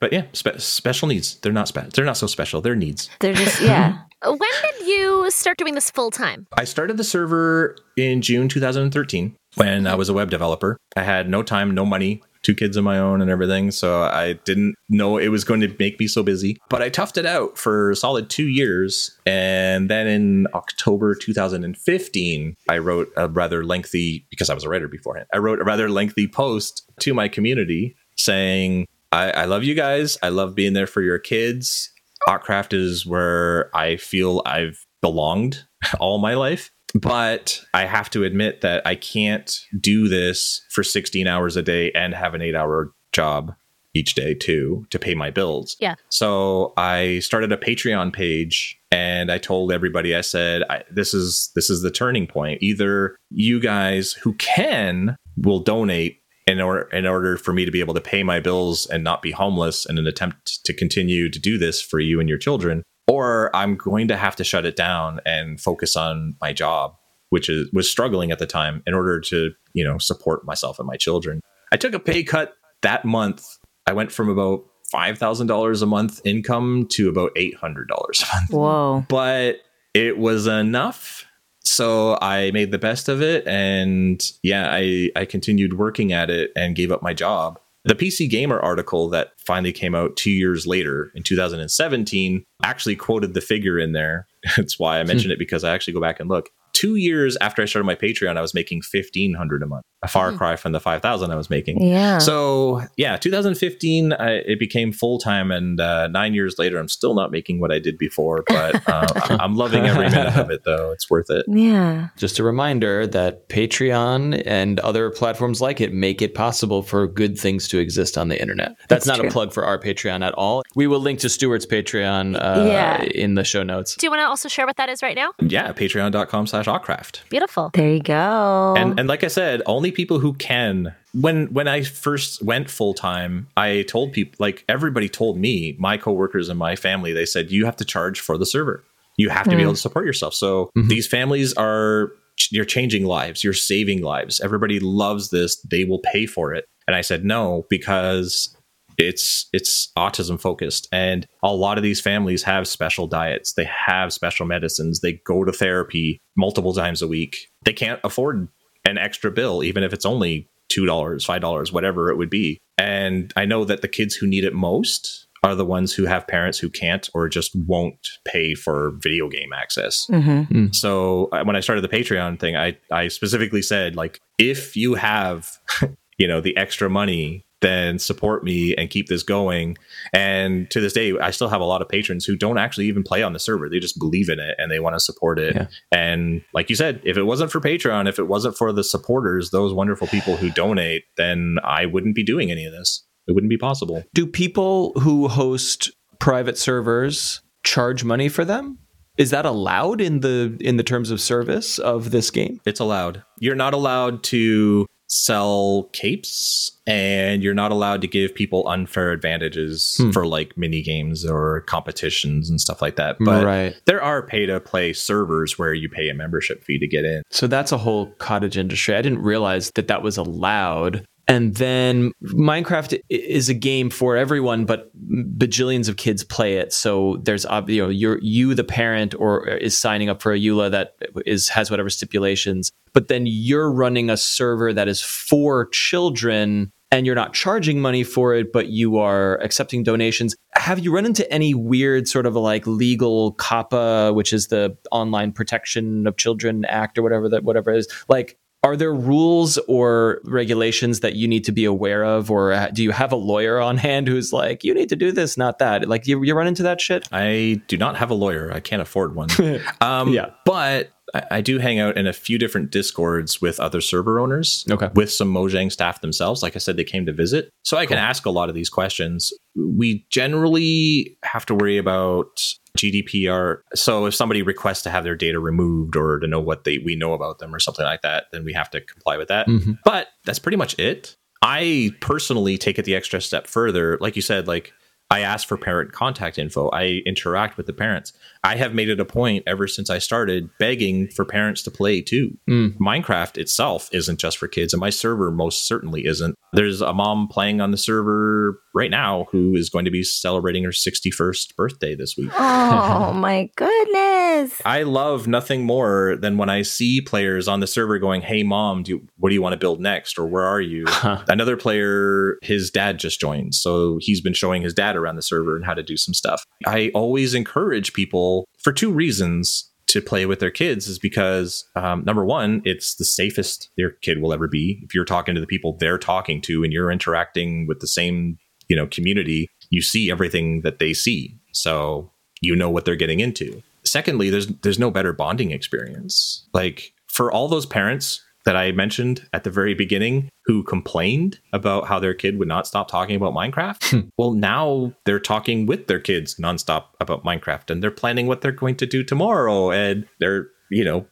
[SPEAKER 6] But yeah, spe- special needs. They're not spe- they're not so special. They're needs.
[SPEAKER 2] They're just, yeah.
[SPEAKER 3] When did you start doing this full time?
[SPEAKER 6] I started the server in June 2013 when I was a web developer. I had no time, no money, two kids of my own and everything. So I didn't know it was going to make me so busy. But I toughed it out for solid two years. And then in October 2015, I wrote a rather lengthy, because I was a writer beforehand, I wrote a rather lengthy post to my community saying, I, I love you guys. I love being there for your kids. Autcraft is where I feel I've belonged all my life. But I have to admit that I can't do this for 16 hours a day and have an eight hour job each day too to pay my bills.
[SPEAKER 3] Yeah.
[SPEAKER 6] So I started a Patreon page and I told everybody I said I, this is this is the turning point. Either you guys who can will donate in order in order for me to be able to pay my bills and not be homeless in an attempt to continue to do this for you and your children or I'm going to have to shut it down and focus on my job which is was struggling at the time in order to you know support myself and my children. I took a pay cut that month. I went from about $5,000 a month income to about $800 a month.
[SPEAKER 2] Whoa.
[SPEAKER 6] but it was enough. So i made the best of it. And yeah i i continued working at it and gave up my job the pc gamer article that finally came out two years later in 2017 actually quoted the figure in there. That's why i mentioned hmm. it because i actually go back and look. Two years after i started my patreon i was making 1500 a month a far cry from the 5000 i was making
[SPEAKER 2] Yeah.
[SPEAKER 6] so yeah, 2015, I, it became full time, and uh, nine years later, I'm still not making what I did before, but uh, I'm- I'm loving every minute of it. Though it's worth it.
[SPEAKER 2] yeah.
[SPEAKER 4] Just a reminder that Patreon and other platforms like it make it possible for good things to exist on the internet. That's,
[SPEAKER 2] That's
[SPEAKER 4] not
[SPEAKER 2] true.
[SPEAKER 4] a plug for our Patreon at all. We will link to Stuart's Patreon uh,
[SPEAKER 2] Yeah.
[SPEAKER 4] in the show notes.
[SPEAKER 3] Do you want to also share what that is right now?
[SPEAKER 6] Yeah, Patreon.com/slash Autcraft.
[SPEAKER 3] Beautiful.
[SPEAKER 2] There you go.
[SPEAKER 6] And and like I said, only people who can. When when I first went full time, I told people like everybody told me, my coworkers and my family, they said you have to charge for the server. You have to be hmm. able to support yourself. So mm-hmm. these families are you're changing lives, you're saving lives. Everybody loves this. They will pay for it. And I said no because it's it's autism focused and a lot of these families have special diets they have special medicines they go to therapy multiple times a week they can't afford an extra bill even if it's only $2 $5 whatever it would be. And i know that the kids who need it most are the ones who have parents who can't or just won't pay for video game access.
[SPEAKER 2] Mhm.
[SPEAKER 6] so uh, when I started the Patreon thing, I I specifically said like if you have you know the extra money, then support me and keep this going. And to this day, I still have a lot of patrons who don't actually even play on the server; they just believe in it and they want to support it.
[SPEAKER 4] Yeah.
[SPEAKER 6] And like you said, if it wasn't for Patreon, if it wasn't for the supporters, those wonderful people who donate, then I wouldn't be doing any of this. It wouldn't be possible.
[SPEAKER 4] Do people who host private servers charge money for them? Is that allowed in the in the terms of service of this game?
[SPEAKER 6] It's allowed. You're not allowed to sell capes and you're not allowed to give people unfair advantages
[SPEAKER 4] Hmm.
[SPEAKER 6] for like mini games or competitions and stuff like that. But
[SPEAKER 4] right.
[SPEAKER 6] there are pay to play servers where you pay a membership fee to get in.
[SPEAKER 4] So that's a whole cottage industry. I didn't realize that that was allowed. And then Minecraft is a game for everyone, but bajillions of kids play it. So there's you know you're you the parent or is signing up for a EULA that is has whatever stipulations, but then you're running a server that is for children and you're not charging money for it, but you are accepting donations. Have you run into any weird sort of like legal COPPA, which is the Online Protection of Children Act or whatever that whatever it is? Like, are there rules or regulations that you need to be aware of, or uh, do you have a lawyer on hand who's like, you need to do this, not that? Like, you, you run into that shit?
[SPEAKER 6] I do not have a lawyer. I can't afford one. um,
[SPEAKER 4] Yeah.
[SPEAKER 6] But I, I do hang out in a few different discords with other server owners.
[SPEAKER 4] Okay.
[SPEAKER 6] With some Mojang staff themselves. Like I said, they came to visit. So I can ask a lot of these questions. We generally have to worry about GDPR. So if somebody requests to have their data removed or to know what they we know about them or something like that, then we have to comply with that.
[SPEAKER 4] Mhm.
[SPEAKER 6] But that's pretty much it. I personally take it the extra step further. Like you said, like I ask for parent contact info. I interact with the parents. I have made it a point ever since I started begging for parents to play too.
[SPEAKER 4] Mm.
[SPEAKER 6] Minecraft itself isn't just for kids, and my server most certainly isn't. There's a mom playing on the server right now who is going to be celebrating her 61st birthday this week.
[SPEAKER 2] Oh my goodness.
[SPEAKER 6] I love nothing more than when I see players on the server going, "Hey, mom, do you, what do you want to build next?" or "Where are you?"
[SPEAKER 4] Huh.
[SPEAKER 6] Another player, his dad just joined, so he's been showing his dad around the server and how to do some stuff. I always encourage people for two reasons to play with their kids is because um, number one, it's the safest their kid will ever be. If you're talking to the people they're talking to and you're interacting with the same you know community, you see everything that they see, so you know what they're getting into. Secondly, there's there's no better bonding experience. Like for all those parents that I mentioned at the very beginning who complained about how their kid would not stop talking about Minecraft. well, now they're talking with their kids nonstop about Minecraft and they're planning what they're going to do tomorrow and they're, you know,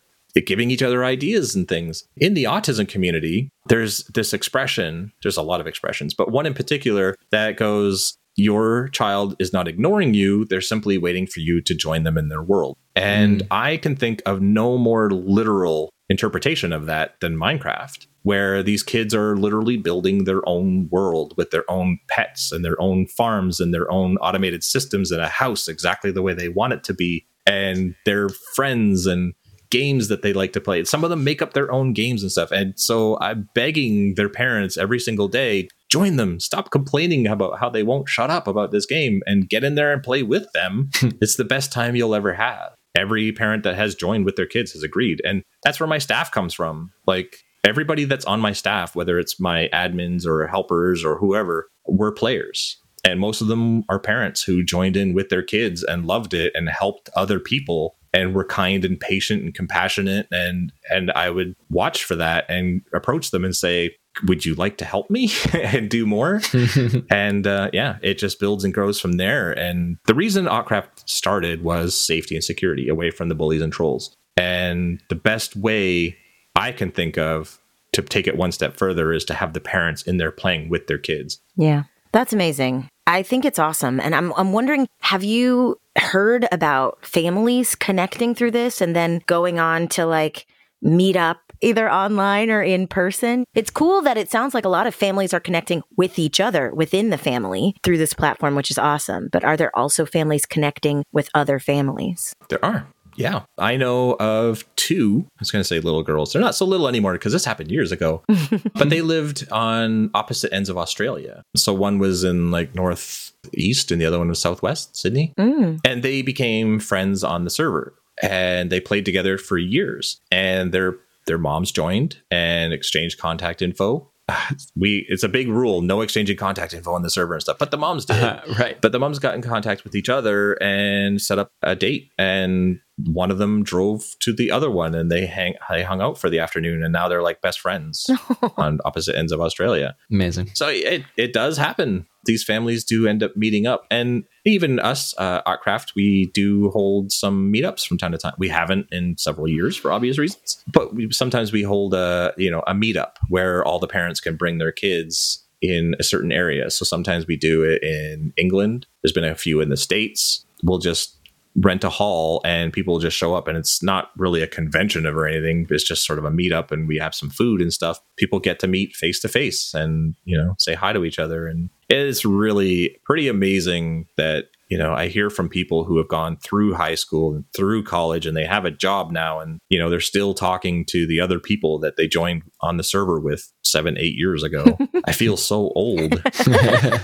[SPEAKER 6] giving each other ideas and things. In the autism community, there's this expression, there's a lot of expressions, but one in particular that goes, your child is not ignoring you, they're simply waiting for you to join them in their world. And mm. I can think of no more literal interpretation of that than Minecraft, where these kids are literally building their own world with their own pets and their own farms and their own automated systems in a house exactly the way they want it to be, and their friends and games that they like to play. Some of them make up their own games and stuff. And so I'm begging their parents every single day join them. Stop complaining about how they won't shut up about this game and get in there and play with them. it's the best time you'll ever have every parent that has joined with their kids has agreed. And that's where my staff comes from. Like everybody that's on my staff, whether it's my admins or helpers or whoever, we're players. And most of them are parents who joined in with their kids and loved it and helped other people and were kind and patient and compassionate and and I would watch for that and approach them and say would you like to help me and do more? and uh, yeah, it just builds and grows from there. And the reason Autcraft started was safety and security away from the bullies and trolls. And the best way I can think of to take it one step further is to have the parents in there playing with their kids.
[SPEAKER 2] Yeah, that's amazing. I think it's awesome. And I'm, I'm wondering have you heard about families connecting through this and then going on to like meet up either online or in person. It's cool that it sounds like a lot of families are connecting with each other within the family through this platform, which is awesome. But are there also families connecting with other families?
[SPEAKER 6] There are. Yeah. I know of two, I was going to say little girls. They're not so little anymore because this happened years ago, but they lived on opposite ends of Australia. So one was in like northeast and the other one was southwest, Sydney. Mm. And they became friends on the server and they played together for years. And their their moms joined and exchanged contact info. We it's a big rule, no exchanging contact info on the server and stuff. But the moms did, uh,
[SPEAKER 4] right?
[SPEAKER 6] But the moms got in contact with each other and set up a date. And one of them drove to the other one, and they hang they hung out for the afternoon. And now they're like best friends on opposite ends of Australia.
[SPEAKER 4] Amazing.
[SPEAKER 6] So it it does happen these families do end up meeting up. And even us, uh, Autcraft, we do hold some meetups from time to time. We haven't in several years for obvious reasons, but we, sometimes we hold a, you know, a meetup where all the parents can bring their kids in a certain area. So sometimes we do it in England. There's been a few in the States. We'll just rent a hall and people just show up and it's not really a convention or anything it's just sort of a meetup and we have some food and stuff people get to meet face to face and you know say hi to each other and it's really pretty amazing that you know i hear from people who have gone through high school and through college and they have a job now and you know they're still talking to the other people that they joined on the server with seven eight years ago. I feel so old.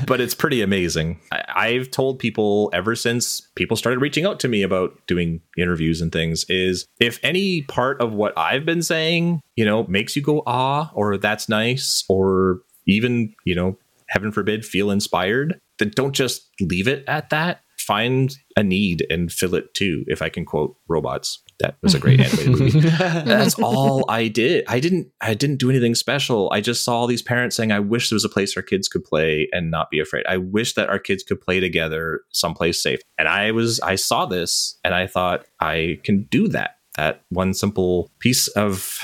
[SPEAKER 6] But it's pretty amazing. I, have told people ever since people started reaching out to me about doing interviews and things is if any part of what i've been saying you know makes you go ah or that's nice or even you know heaven forbid, feel inspired, then don't just leave it at that. Find a need and fill it too, if I can quote robots. That was a great animated movie. That's all I did. I didn't I didn't do anything special. I just saw all these parents saying, I wish there was a place our kids could play and not be afraid. I wish that our kids could play together someplace safe. And I was I saw this and I thought I can do that. That one simple piece of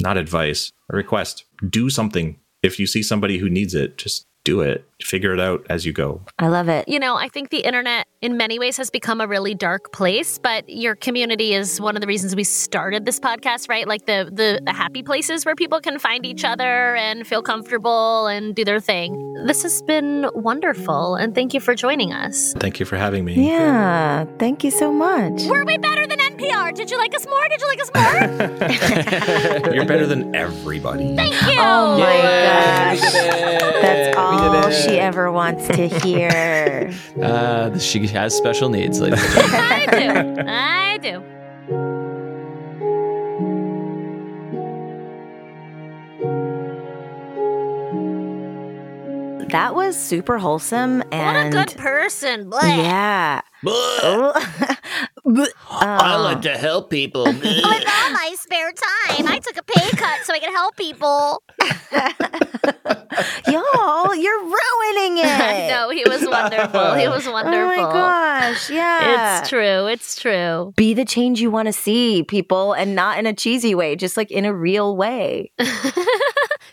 [SPEAKER 6] not advice, a request. Do something. If you see somebody who needs it, just do it. Figure it out as you go.
[SPEAKER 2] I love it.
[SPEAKER 3] You know, I think the internet in many ways has become a really dark place, but your community is one of the reasons we started this podcast, right? Like the the, the happy places where people can find each other and feel comfortable and do their thing. This has been wonderful and thank you for joining us.
[SPEAKER 6] Thank you for having me.
[SPEAKER 2] Yeah, thank you so much.
[SPEAKER 5] Were we better than NPR? Did you like us more? Did you like us more?
[SPEAKER 6] You're better than everybody.
[SPEAKER 5] Thank you.
[SPEAKER 2] Oh my gosh. That's all she ever wants to hear.
[SPEAKER 4] Uh, she has special needs, ladies
[SPEAKER 3] I do. I do.
[SPEAKER 2] That was super wholesome and
[SPEAKER 5] what a good person. Blech.
[SPEAKER 2] Yeah. Uh, I
[SPEAKER 4] like to help people.
[SPEAKER 5] With all my spare time, I took a pay cut so I could help people.
[SPEAKER 2] Y'all, you're ruining it.
[SPEAKER 3] no, he was wonderful. He was
[SPEAKER 2] oh
[SPEAKER 3] wonderful. Oh wonderful.
[SPEAKER 2] my gosh, yeah.
[SPEAKER 3] It's true. It's true.
[SPEAKER 2] Be the change you want to see, people, and not in a cheesy way, just like in a real way.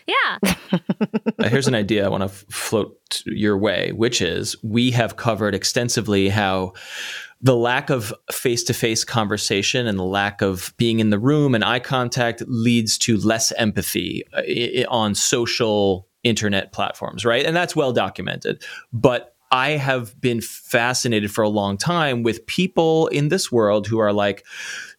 [SPEAKER 3] Yeah.
[SPEAKER 4] Uh, Here's an idea I want to f- float your way, which is we have covered extensively how the lack of face to face conversation and the lack of being in the room and eye contact leads to less empathy uh, on social internet platforms, right? And that's well documented. But I have been fascinated for a long time with people in this world who are like,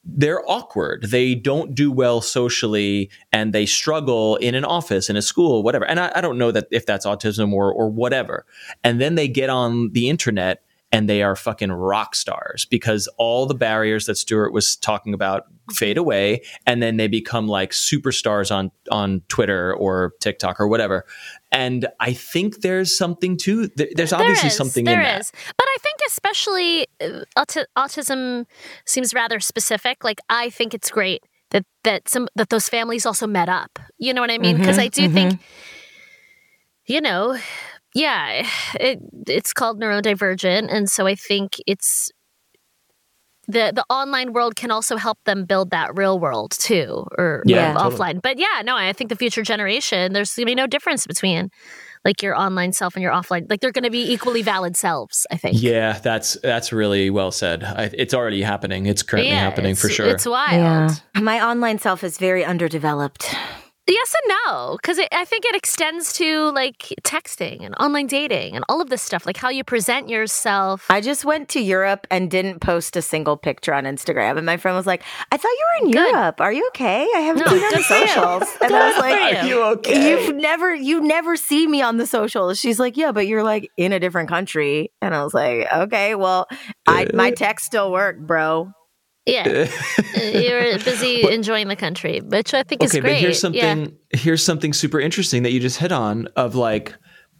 [SPEAKER 4] they're awkward. They don't do well socially and they struggle in an office, in a school, whatever. And I, I don't know that if that's autism or, or whatever. And then they get on the internet and they are fucking rock stars because all the barriers that Stuart was talking about mm-hmm. fade away and then they become like superstars on on Twitter or TikTok or whatever. And I think there's something to there's obviously
[SPEAKER 3] there is,
[SPEAKER 4] something
[SPEAKER 3] there
[SPEAKER 4] in that.
[SPEAKER 3] is. But I especially uh, auti- autism seems rather specific. Like I think it's great that that some that those families also met up. You know what I mean? Because I do think you know, yeah, it it's called neurodivergent and so I think it's the the online world can also help them build that real world too or
[SPEAKER 4] Yeah,
[SPEAKER 3] or
[SPEAKER 4] totally.
[SPEAKER 3] offline. But yeah, no, I think the future generation there's going to be no difference between like your online self and your offline. Like they're going to be equally valid selves, I think.
[SPEAKER 4] Yeah, that's that's really well said. I, it's already happening. It's currently
[SPEAKER 3] Yeah,
[SPEAKER 4] happening for sure.
[SPEAKER 3] It's wild.
[SPEAKER 2] My online self is very underdeveloped.
[SPEAKER 3] Yes and no, because I think it extends to like texting and online dating and all of this stuff, like how you present yourself.
[SPEAKER 2] I just went to Europe and didn't post a single picture on Instagram. And my friend was like, I thought you were in
[SPEAKER 3] Good.
[SPEAKER 2] Europe. Are you okay? I haven't
[SPEAKER 3] No,
[SPEAKER 2] seen you on
[SPEAKER 3] good
[SPEAKER 2] the
[SPEAKER 3] you.
[SPEAKER 2] socials. And I was like,
[SPEAKER 3] for you.
[SPEAKER 4] okay?
[SPEAKER 2] You've never you never see me on the socials. She's like, Yeah, but you're like in a different country. And I was like, Okay, well, I my text still work, bro.
[SPEAKER 3] Yeah, you're busy enjoying the country, which I think is great.
[SPEAKER 4] okay, but here's
[SPEAKER 3] Yeah.
[SPEAKER 4] something here's something super interesting that you just hit on of like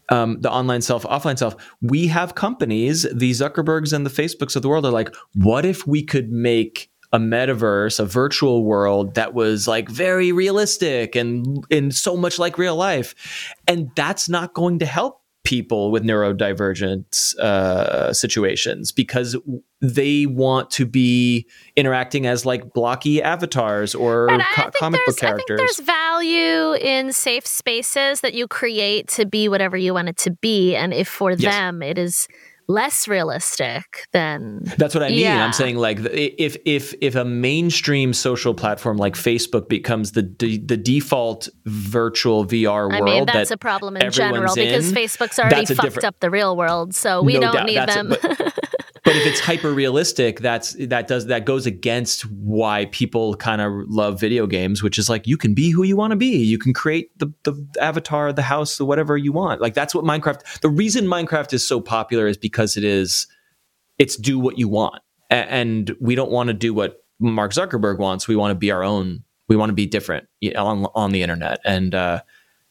[SPEAKER 4] um, the online self, offline self. We have companies, the Zuckerbergs and the Facebooks of the world are like, what if we could make a metaverse, a virtual world that was like very realistic and and so much like real life, and that's not going to help people with neurodivergent uh, situations because they want to be interacting as like blocky avatars or co- comic book
[SPEAKER 3] there's- I think
[SPEAKER 4] characters.
[SPEAKER 3] there's value in safe spaces that you create to be whatever you want it to be, and if for
[SPEAKER 4] Yes.
[SPEAKER 3] them it is less realistic, than
[SPEAKER 4] That's what I mean.
[SPEAKER 3] Yeah.
[SPEAKER 4] I'm saying like if if if a mainstream social platform like Facebook becomes the de- the default virtual VR
[SPEAKER 3] I
[SPEAKER 4] world,
[SPEAKER 3] mean that's
[SPEAKER 4] that
[SPEAKER 3] a problem in general because
[SPEAKER 4] in,
[SPEAKER 3] Facebook's already fucked up the real world, so we
[SPEAKER 4] No
[SPEAKER 3] don't
[SPEAKER 4] doubt,
[SPEAKER 3] need
[SPEAKER 4] that's a-
[SPEAKER 3] them.
[SPEAKER 4] but- But if it's hyper realistic, that's that does that goes against why people kind of love video games, which is like you can be who you want to be. You can create the the avatar, the house, the whatever you want. Like that's what Minecraft. The reason Minecraft is so popular is because it is it's do what you want, A- and we don't want to do what Mark Zuckerberg wants. We want to be our own. We want to be different you know, on on the internet, and uh,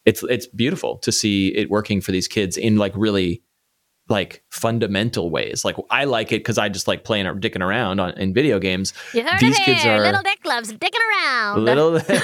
[SPEAKER 4] it's it's beautiful to see it working for these kids in like really like fundamental ways. Like I like it because I just like playing or dicking around on, in video games.
[SPEAKER 3] you heard
[SPEAKER 4] These
[SPEAKER 3] it
[SPEAKER 4] kids are-
[SPEAKER 3] Little Dick loves dicking around.
[SPEAKER 4] Little, and we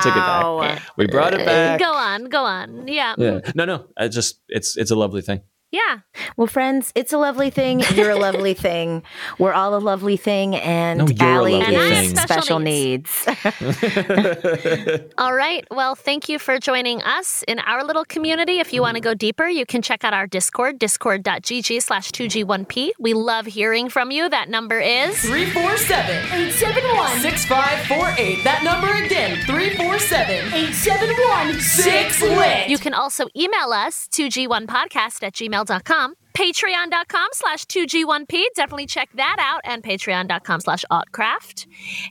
[SPEAKER 4] took it back. We brought it
[SPEAKER 3] Uh,
[SPEAKER 4] back.
[SPEAKER 3] Go on, go on. Yeah,
[SPEAKER 4] Yeah. No, no. I just it's it's a lovely thing.
[SPEAKER 3] Yeah.
[SPEAKER 2] Well, friends, it's a lovely thing. You're a lovely thing. We're all a lovely thing. And
[SPEAKER 4] No, you're
[SPEAKER 2] Allie is
[SPEAKER 4] thing.
[SPEAKER 2] special
[SPEAKER 3] Special
[SPEAKER 2] needs.
[SPEAKER 3] All right. Well, thank you for joining us in our little community. If you want to go deeper, you can check out our Discord, discord.gg slash 2G1P. We love hearing from you. That number is
[SPEAKER 7] 347 871 6548. That number again 347 871 6.
[SPEAKER 3] You can also email us, 2G1podcast at gmail.com. Patreon.com slash 2G1P. Definitely check that out. And patreon.com slash Autcraft.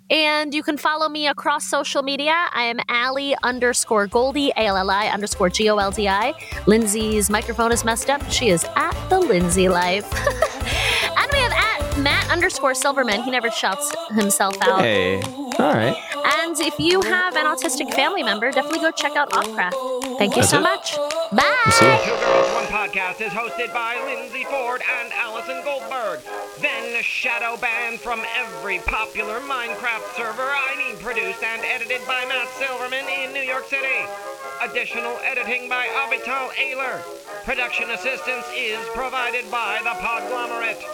[SPEAKER 3] And you can follow me across social media. I am Allie underscore Goldie, A-L-L-I underscore G-O-L-D-I. Lindsay's microphone is messed up. She is at the Lindsay Life. and we have Matt underscore Silverman. He never shouts himself out.
[SPEAKER 4] Hey. All right.
[SPEAKER 3] And if you have an autistic family member, definitely go check out Autcraft. Thank you
[SPEAKER 4] That's
[SPEAKER 3] so
[SPEAKER 4] it.
[SPEAKER 3] much.
[SPEAKER 4] We'll.
[SPEAKER 3] Bye.
[SPEAKER 1] Two Girls One Podcast is hosted by Lindsay Ford and Allison Goldberg. Shadow banned from every popular Minecraft server. I mean, produced and edited by Matt Silverman in New York City. Additional editing by Avital Ayler. Production assistance is provided by the Podglomerate.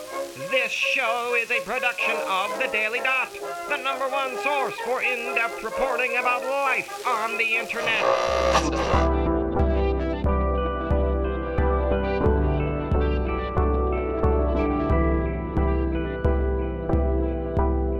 [SPEAKER 1] This show is a production of The Daily Dot, the number one source for in-depth reporting about life on the internet.